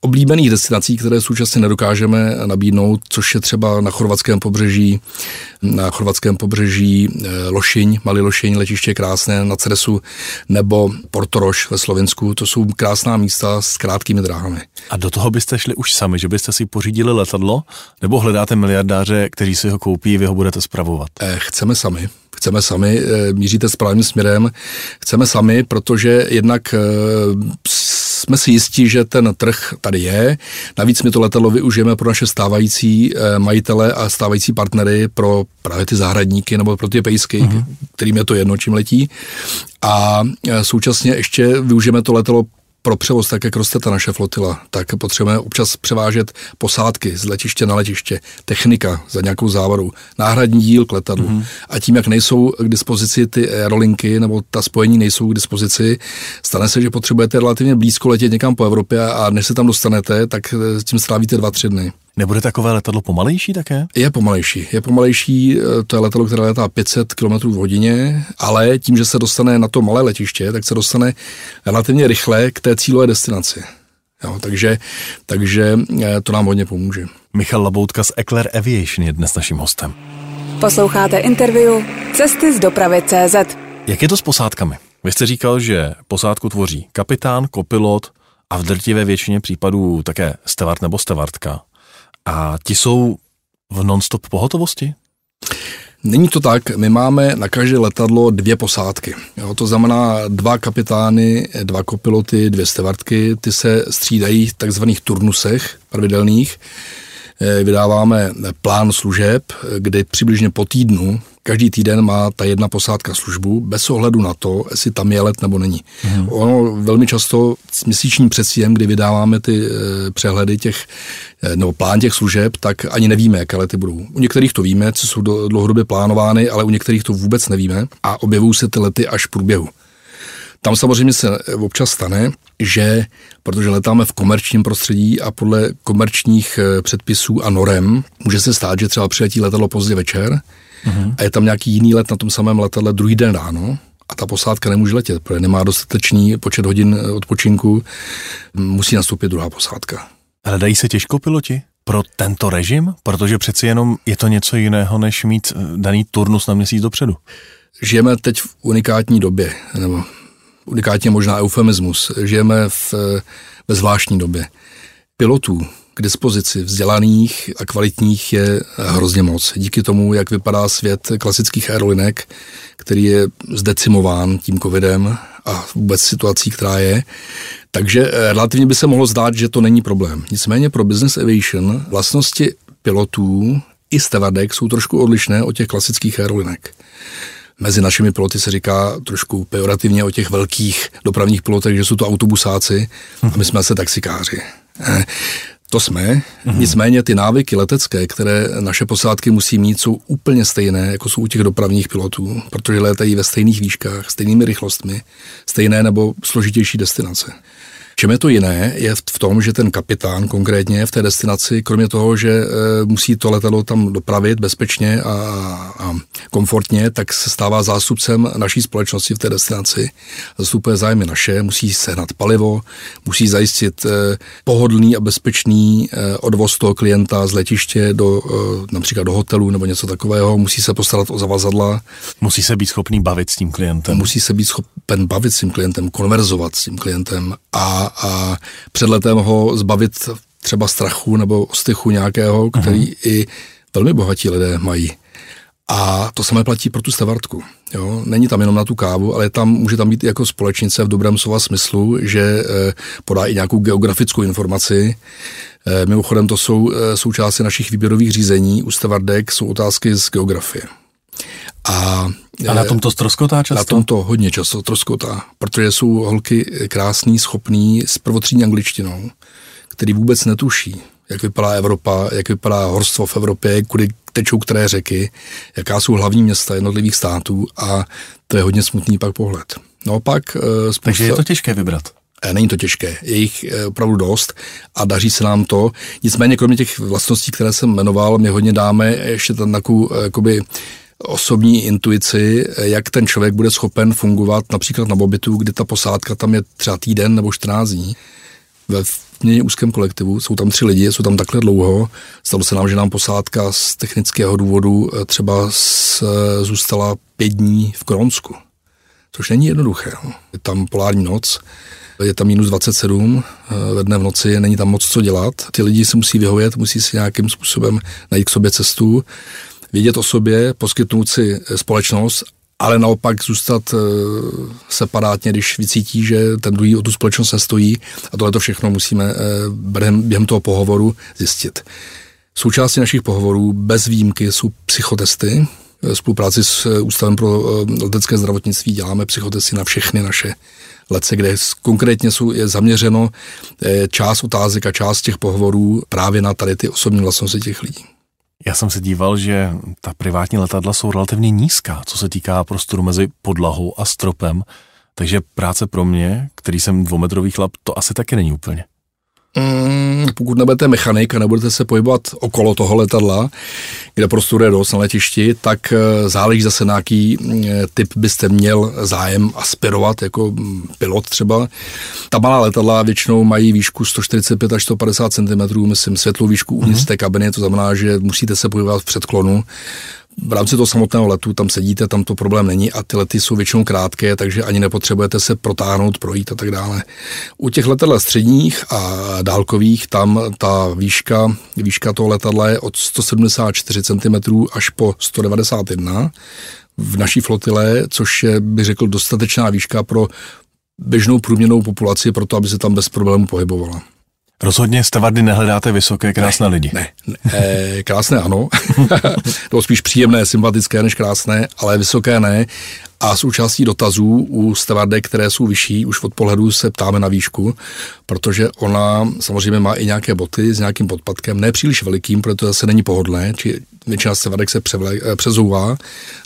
oblíbených destinací, které současně nedokážeme nabídnout, což je třeba na chorvatském pobřeží, na chorvatském pobřeží eh, Lošiň, Malý Lošiň, letiště krásné na Ceresu, nebo Portoroš ve Slovensku. To jsou krásná místa s krátkými dráhami. A do toho byste šli už sami, že byste si pořídili letadlo, nebo hledáte miliardáře, kteří si ho koupí, vy ho budete spravovat? Eh, chceme sami chceme sami, eh, míříte správným směrem, chceme sami, protože jednak jsme si jistí, že ten trh tady je. Navíc my to letadlo využijeme pro naše stávající eh, majitele a stávající partnery, pro právě ty zahradníky nebo pro ty pejsky, uh-huh. kterým je to jedno, čím letí. A eh, současně ještě využijeme to letadlo pro převoz, tak jak roste ta naše flotila, tak potřebujeme občas převážet posádky z letiště na letiště, technika za nějakou závodou, náhradní díl k letadlu. Mm-hmm. A tím, jak nejsou k dispozici ty aerolinky nebo ta spojení nejsou k dispozici, stane se, že potřebujete relativně blízko letět někam po Evropě a než se tam dostanete, tak s tím strávíte dva, tři dny. Nebude takové letadlo pomalejší také? Je pomalejší. Je pomalejší, eh, to je letadlo, které letá 500 km v hodině, ale tím, že se dostane na to malé letiště, tak se dostane relativně rychle k té cílové destinaci. Jo, takže, takže eh, to nám hodně pomůže. Michal Laboutka z Eclair Aviation je dnes naším hostem. Posloucháte interview Cesty z dopravy CZ. Jak je to s posádkami? Vy jste říkal, že posádku tvoří kapitán, kopilot a v drtivé většině případů také stevard nebo stevardka. A ti jsou v non-stop pohotovosti? Není to tak, my máme na každé letadlo dvě posádky. Jo, to znamená dva kapitány, dva kopiloty, dvě stevardky, ty se střídají v takzvaných turnusech pravidelných. Eh, vydáváme plán služeb, kde přibližně po týdnu každý týden má ta jedna posádka službu bez ohledu na to, jestli tam je let nebo není. Hmm. Ono velmi často s měsíčním předsíjem, kdy vydáváme ty e, přehledy těch, e, nebo plán těch služeb, tak ani nevíme, jaké lety budou. U některých to víme, co jsou do, dlouhodobě plánovány, ale u některých to vůbec nevíme a objevují se ty lety až v průběhu. Tam samozřejmě se občas stane, že protože letáme v komerčním prostředí a podle komerčních eh, předpisů a norem, může se stát, že třeba přiletí letadlo pozdě večer uh-huh. a je tam nějaký jiný let na tom samém letadle druhý den ráno a ta posádka nemůže letět, protože nemá dostatečný počet hodin eh, odpočinku, musí nastoupit druhá posádka. Hledají se těžko piloti pro tento režim? Protože přeci jenom je to něco jiného, než mít eh, daný turnus na měsíc dopředu. Žijeme teď v unikátní době, nebo unikátně možná eufemismus. Žijeme v, eh, ve zvláštní době. Pilotů k dispozici vzdělaných a kvalitních je hrozně moc. Díky tomu, jak vypadá svět klasických aerolinek, který je zdecimován tím covidem a vůbec situací, která je, takže eh, relativně by se mohlo zdát, že to není problém. Nicméně pro business aviation vlastnosti pilotů i stevardek jsou trošku odlišné od těch klasických aerolinek. Mezi našimi piloty se říká trošku pejorativně o těch velkých dopravních pilotech, že jsou to autobusáci a my jsme se taxikáři. Eh, to jsme, mm-hmm. nicméně ty návyky letecké, které naše posádky musí mít, jsou úplně stejné, jako jsou u těch dopravních pilotů, protože létají ve stejných výškách, stejnými rychlostmi, stejné nebo složitější destinace. Čem je to jiné, je v tom, že ten kapitán konkrétně v té destinaci, kromě toho, že e, musí to letadlo tam dopravit bezpečně a, a komfortně, tak se stává zástupcem naší společnosti v té destinaci. Zastupuje zájmy naše, musí sehnat palivo, musí zajistit e, pohodlný a bezpečný e, odvoz toho klienta z letiště do například do hotelu nebo něco takového, musí se postarat o zavazadla. Musí se být schopný bavit s tím klientem. Musí se být schopen bavit s tím klientem, konverzovat s tím klientem a a před letem ho zbavit třeba strachu nebo ostychu nějakého, který uh-huh. i velmi bohatí lidé mají. A to samé platí pro tu stavartku. Jo? Není tam jenom na tu kávu, ale tam může tam být i jako společnice v dobrém slova smyslu, že e, podá i nějakou geografickou informaci. E, mimochodem to jsou e, součástí našich výběrových řízení. U stavardek jsou otázky z geografie. A, a na tom to stroskotá často? Na tom to hodně často stroskotá, protože jsou holky krásný, schopný s prvotřídní angličtinou, který vůbec netuší, jak vypadá Evropa, jak vypadá horstvo v Evropě, kudy tečou které řeky, jaká jsou hlavní města jednotlivých států a to je hodně smutný pak pohled. No pak eh, spousta... Takže je to těžké vybrat. Eh, není to těžké, je jich eh, opravdu dost a daří se nám to. Nicméně kromě těch vlastností, které jsem jmenoval, my hodně dáme ještě tam takovou jakoby, osobní intuici, jak ten člověk bude schopen fungovat například na bobitu, kdy ta posádka tam je třeba týden nebo 14 dní. Ve měně úzkém kolektivu, jsou tam tři lidi, jsou tam takhle dlouho. Stalo se nám, že nám posádka z technického důvodu eh, třeba z, eh, zůstala pět dní v Kronsku, což není jednoduché. No. Je tam polární noc, je tam minus 27 eh, ve dne v noci, není tam moc co dělat. Ty lidi si musí vyhovět, musí si nějakým způsobem najít k sobě cestu vědět o sobě, poskytnout si eh, společnost, ale naopak zůstat eh, separátně, když vycítí, že ten druhý o tu společnost nestojí a tohle to všechno musíme eh, během, během toho pohovoru zjistit. Součástí našich pohovorů bez výjimky jsou psychotesty. V spolupráci s Ústavem pro letecké zdravotnictví děláme psychotesty na všechny naše letce, kde konkrétně jsou, je zaměřeno část otázek a část těch pohovorů právě na tady ty osobní vlastnosti těch lidí. Já jsem se díval, že ta privátní letadla jsou relativně nízká, co se týká prostoru mezi podlahou a stropem, takže práce pro mě, který jsem dvoumetrový chlap, to asi taky není úplně. Mm, pokud nebudete mechanik a nebudete se pohybovat okolo toho letadla, kde prostoru je dost na letišti, tak eh, záleží zase na jaký mm, typ byste měl zájem aspirovat, jako mm, pilot třeba. Ta malá letadla většinou mají výšku 145 až 150 cm, myslím světlou výšku uvnitř mm-hmm. té kabiny, to znamená, že musíte se pohybovat v předklonu v rámci toho samotného letu tam sedíte, tam to problém není a ty lety jsou většinou krátké, takže ani nepotřebujete se protáhnout, projít a tak dále. U těch letadel středních a dálkových tam ta výška, výška toho letadla je od 174 cm až po 191 v naší flotile, což je, bych řekl, dostatečná výška pro běžnou průměrnou populaci, proto aby se tam bez problémů pohybovala. Rozhodně stavardy nehledáte vysoké, krásné ne, lidi. Ne, ne e, krásné ano, <laughs> to spíš příjemné, sympatické než krásné, ale vysoké ne. A součástí dotazů u stavardek, které jsou vyšší, už od pohledu se ptáme na výšku, protože ona samozřejmě má i nějaké boty s nějakým podpadkem, ne příliš velikým, protože to zase není pohodlné, či většina stavardek se převle, eh, přezouvá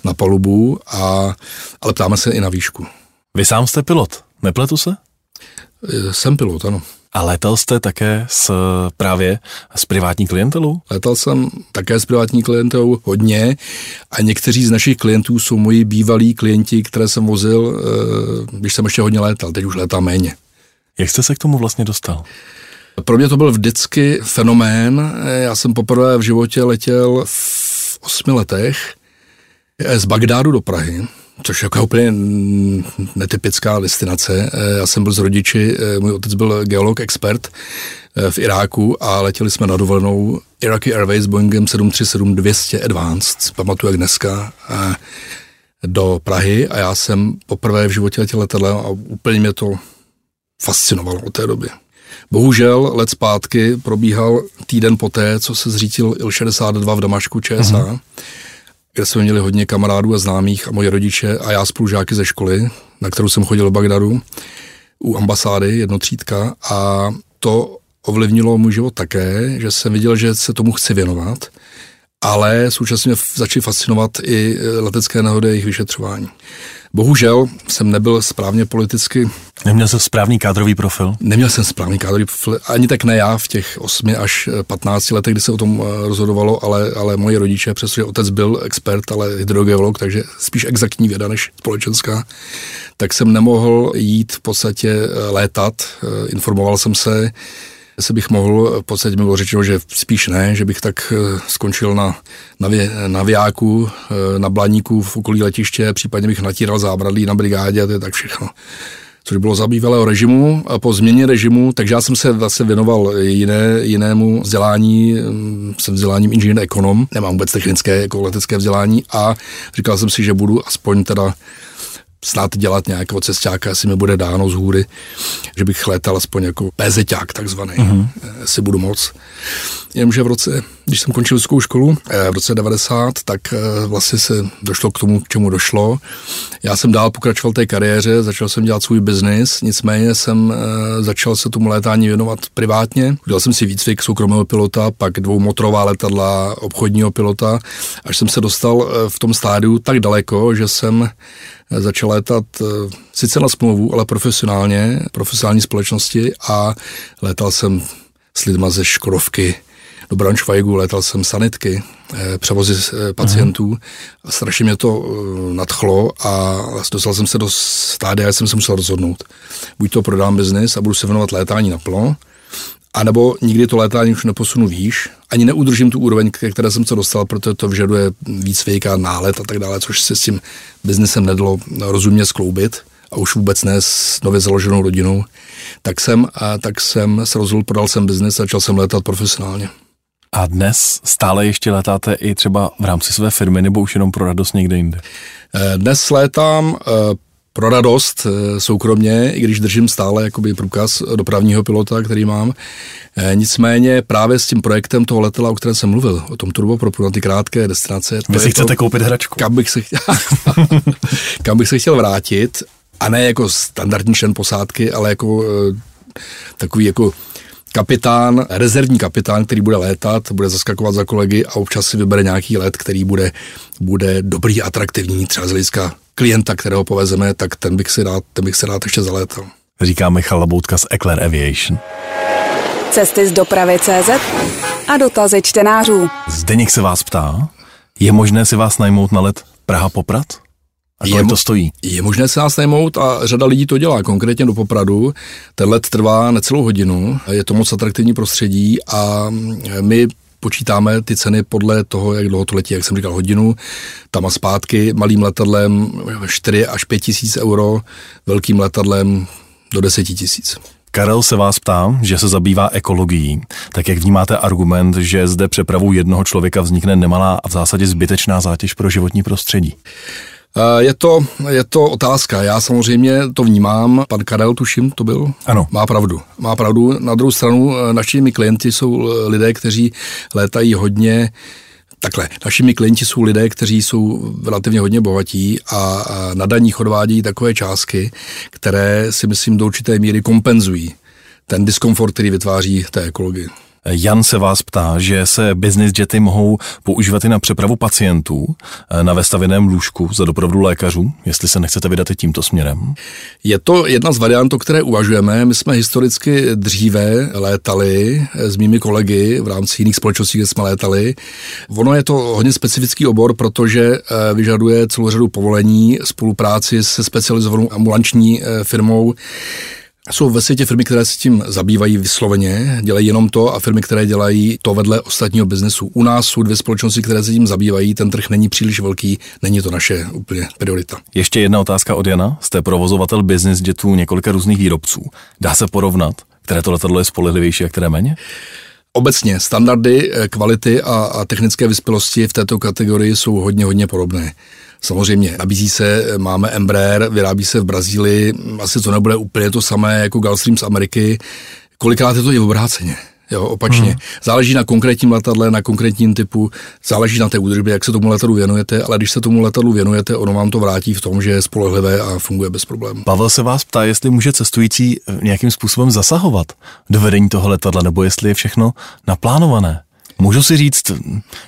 na palubu, a, ale ptáme se i na výšku. Vy sám jste pilot. Nepletu se? Jsem pilot, ano. A letal jste také s právě s privátní klientelou? Letal jsem také s privátní klientou hodně a někteří z našich klientů jsou moji bývalí klienti, které jsem vozil, eh, když jsem ještě hodně létal, teď už létám méně. Jak jste se k tomu vlastně dostal? Pro mě to byl vždycky fenomén. Já jsem poprvé v životě letěl v osmi letech z Bagdádu do Prahy což je jako úplně netypická destinace. Eh, já jsem byl z rodiči, eh, můj otec byl geolog, expert eh, v Iráku a letěli jsme na dovolenou Iraqi Airways Boeingem 737-200 Advanced, pamatuju jak dneska, do Prahy a já jsem poprvé v životě letěl letadlem a úplně mě to fascinovalo od té doby. Bohužel let zpátky probíhal týden poté, co se zřítil Il-62 v Damašku ČSA. Uh-huh kde jsme měli hodně kamarádů a známých a moji rodiče a já spolužáky ze školy, na kterou jsem chodil v Bagdadu, u ambasády jednotřídka a to ovlivnilo můj život také, že jsem viděl, že se tomu chci věnovat, ale současně začali fascinovat i letecké nehody a jejich vyšetřování. Bohužel jsem nebyl správně politicky. Neměl jsem správný kádrový profil? Neměl jsem správný kádrový profil, ani tak ne já v těch 8 až 15 letech, kdy se o tom eh, rozhodovalo, ale, ale moji rodiče, přestože otec byl expert, ale hydrogeolog, takže spíš exaktní věda než společenská, tak jsem nemohl jít v podstatě eh, létat. Eh, informoval jsem se, jestli bych mohl, v podstatě mi bylo řečeno, že spíš ne, že bych tak eh, skončil na, na, vě, na Viáku, eh, na Blaníku v okolí letiště, případně bych natíral zábradlí na brigádě a to je tak všechno což bylo za bývalého režimu. A po změně režimu, takže já jsem se zase věnoval jiné, jinému vzdělání, mm, jsem vzděláním inženýr ekonom, nemám vůbec technické jako letecké vzdělání a říkal jsem si, že budu aspoň teda snad dělat nějakého cestáka, jestli mi bude dáno z hůry, že bych létal aspoň jako pézeťák takzvaný, mm-hmm. si budu moc. Jenomže v roce, když jsem končil vysokou školu, eh, v roce 90, tak eh, vlastně se došlo k tomu, k čemu došlo. Já jsem dál pokračoval té kariéře, začal jsem dělat svůj biznis, nicméně jsem začal se tomu létání věnovat privátně. Udělal jsem si výcvik soukromého pilota, pak dvoumotorová letadla, obchodního pilota, až jsem se dostal v tom stádiu tak daleko, že jsem začal létat eh, sice na smlouvu, ale profesionálně, profesionální společnosti a létal jsem s lidma ze Škodovky do Braunschweigu, létal jsem sanitky, eh, převozy eh, pacientů a strašně mě to nadchlo a dostal jsem se do stádia, jsem se musel rozhodnout. Buď to prodám biznis a budu se věnovat létání naplno, a nebo nikdy to létání už neposunu výš, ani neudržím tu úroveň, ke které jsem se dostal, protože to vyžaduje víc a nálet a tak dále, což se s tím biznesem nedalo rozumně skloubit a už vůbec ne s nově založenou rodinou, tak jsem, a tak jsem se rozhodl, prodal jsem biznes a začal jsem létat profesionálně. A dnes stále ještě letáte i třeba v rámci své firmy nebo už jenom pro radost někde jinde? Eh, dnes létám eh, pro radost eh, soukromně, i když držím stále jakoby průkaz dopravního pilota, který mám. Eh, nicméně právě s tím projektem toho letela, o kterém jsem mluvil, o tom turbopropu na ty krátké destinace. Vy si chcete to, koupit hračku. Kam bych, se chtěl, <laughs> kam bych se chtěl vrátit a ne jako standardní člen posádky, ale jako eh, takový jako kapitán, rezervní kapitán, který bude létat, bude zaskakovat za kolegy a občas si vybere nějaký let, který bude, bude dobrý, atraktivní, třeba z hlediska klienta, kterého povezeme, tak ten bych si rád, ten bych si rád ještě zalétal. Říká Michal Laboutka z Eclair Aviation. Cesty z dopravy CZ a dotazy čtenářů. Zdeněk se vás ptá, je možné si vás najmout na let Praha-Poprat? A kolik je, to stojí? Je možné se nás najmout a řada lidí to dělá, konkrétně do Popradu. Ten let trvá necelou hodinu, je to moc atraktivní prostředí a my počítáme ty ceny podle toho, jak dlouho to letí, jak jsem říkal, hodinu, tam a zpátky, malým letadlem 4 až 5 tisíc euro, velkým letadlem do 10 tisíc. Karel se vás ptá, že se zabývá ekologií. Tak jak vnímáte argument, že zde přepravou jednoho člověka vznikne nemalá a v zásadě zbytečná zátěž pro životní prostředí? Eh, je to, je to otázka. Já samozřejmě to vnímám. Pan Karel, tuším, to byl? Ano. Má pravdu. Má pravdu. Na druhou stranu, eh, našimi klienty jsou eh, lidé, kteří létají hodně Takhle, našimi klienti jsou lidé, kteří jsou relativně hodně bohatí a na daních odvádějí takové částky, které si myslím do určité míry kompenzují ten diskomfort, který vytváří té ekologii. Jan se vás ptá, že se business jety mohou používat i na přepravu pacientů eh, na vestavěném lůžku za doprovodu lékařů, jestli se nechcete vydat i tímto směrem. Je to jedna z variant, o které uvažujeme. My jsme historicky dříve létali s mými kolegy v rámci jiných společností, kde jsme létali. Ono je to hodně specifický obor, protože eh, vyžaduje celou řadu povolení, spolupráci se specializovanou ambulanční eh, firmou. Jsou ve světě firmy, které se tím zabývají vysloveně, dělají jenom to a firmy, které dělají to vedle ostatního biznesu. U nás jsou dvě společnosti, které se tím zabývají, ten trh není příliš velký, není to naše úplně priorita. Ještě jedna otázka od Jana. Jste provozovatel business jetů několika různých výrobců. Dá se porovnat, které to letadlo je spolehlivější a které méně? Obecně standardy eh, kvality a, a technické vyspělosti v této kategorii jsou hodně, hodně podobné. Samozřejmě nabízí se, máme Embraer, vyrábí se v Brazílii, asi to nebude úplně to samé jako Gulfstream z Ameriky. Kolikrát je to i obráceně. Jo, opačně. Hmm. Záleží na konkrétním letadle, na konkrétním typu, záleží na té údržbě, jak se tomu letadlu věnujete, ale když se tomu letadlu věnujete, ono vám to vrátí v tom, že je spolehlivé a funguje bez problémů. Pavel se vás ptá, jestli může cestující eh, nějakým způsobem zasahovat do vedení toho letadla, nebo jestli je všechno naplánované. Můžu si říct,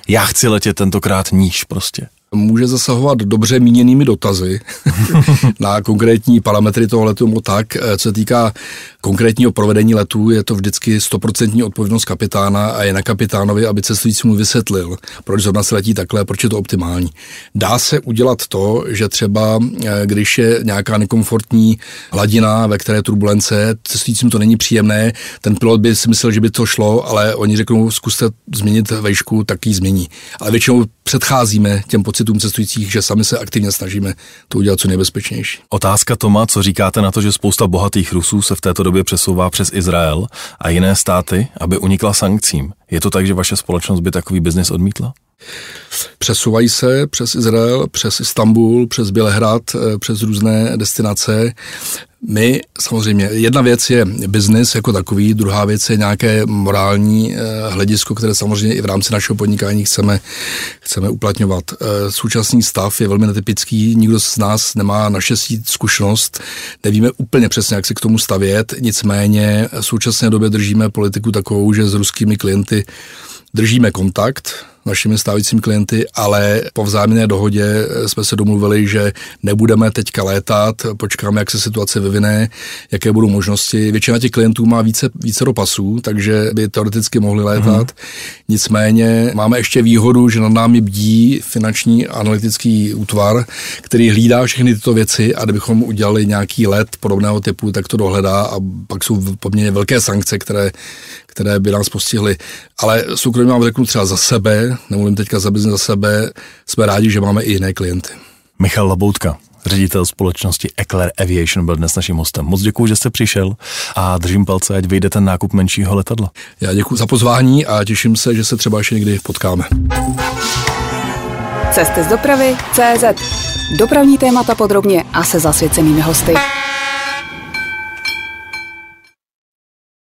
já chci letět tentokrát níž prostě může zasahovat dobře míněnými dotazy <laughs> na konkrétní parametry toho letu. Tak, eh, co se týká konkrétního provedení letu, je to vždycky 100% odpovědnost kapitána a je na kapitánovi, aby cestujícímu vysvětlil, proč zrovna se letí takhle, proč je to optimální. Dá se udělat to, že třeba, eh, když je nějaká nekomfortní hladina, ve které turbulence, cestujícím to není příjemné, ten pilot by si myslel, že by to šlo, ale oni řeknou, zkuste změnit vejšku, tak ji změní. Ale většinou předcházíme těm pocitům cestujících, že sami se aktivně snažíme to udělat co nejbezpečnější. Otázka Toma, co říkáte na to, že spousta bohatých Rusů se v této době přesouvá přes Izrael a jiné státy, aby unikla sankcím. Je to tak, že vaše společnost by takový biznis odmítla? Přesouvají se přes Izrael, přes Istanbul, přes Bělehrad, eh, přes různé destinace. My samozřejmě, jedna věc je biznis jako takový, druhá věc je nějaké morální eh, hledisko, které samozřejmě i v rámci našeho podnikání chceme, chceme uplatňovat. Eh, současný stav je velmi netypický, nikdo z nás nemá naše zkušenost, nevíme úplně přesně, jak se k tomu stavět, nicméně v současné době držíme politiku takovou, že s ruskými klienty držíme kontakt, našimi stávajícími klienty, ale po vzájemné dohodě eh, jsme se domluvili, že nebudeme teďka létat, počkáme, jak se situace vyvine, jaké budou možnosti. Většina těch klientů má více, více do pasů, takže by teoreticky mohli létat. Mm-hmm. Nicméně máme ještě výhodu, že nad námi bdí finanční analytický útvar, který hlídá všechny tyto věci a kdybychom udělali nějaký let podobného typu, tak to dohledá a pak jsou poměrně velké sankce, které, které by nás postihly. Ale soukromně vám řeknu třeba za sebe, nemluvím teďka za biznes za sebe, jsme rádi, že máme i jiné klienty. Michal Laboutka, ředitel společnosti Eclair Aviation byl dnes naším hostem. Moc děkuji, že jste přišel a držím palce, ať vyjde ten nákup menšího letadla. Já děkuji za pozvání a těším se, že se třeba ještě někdy potkáme. Cesty z dopravy CZ. Dopravní témata podrobně a se zasvěcenými hosty.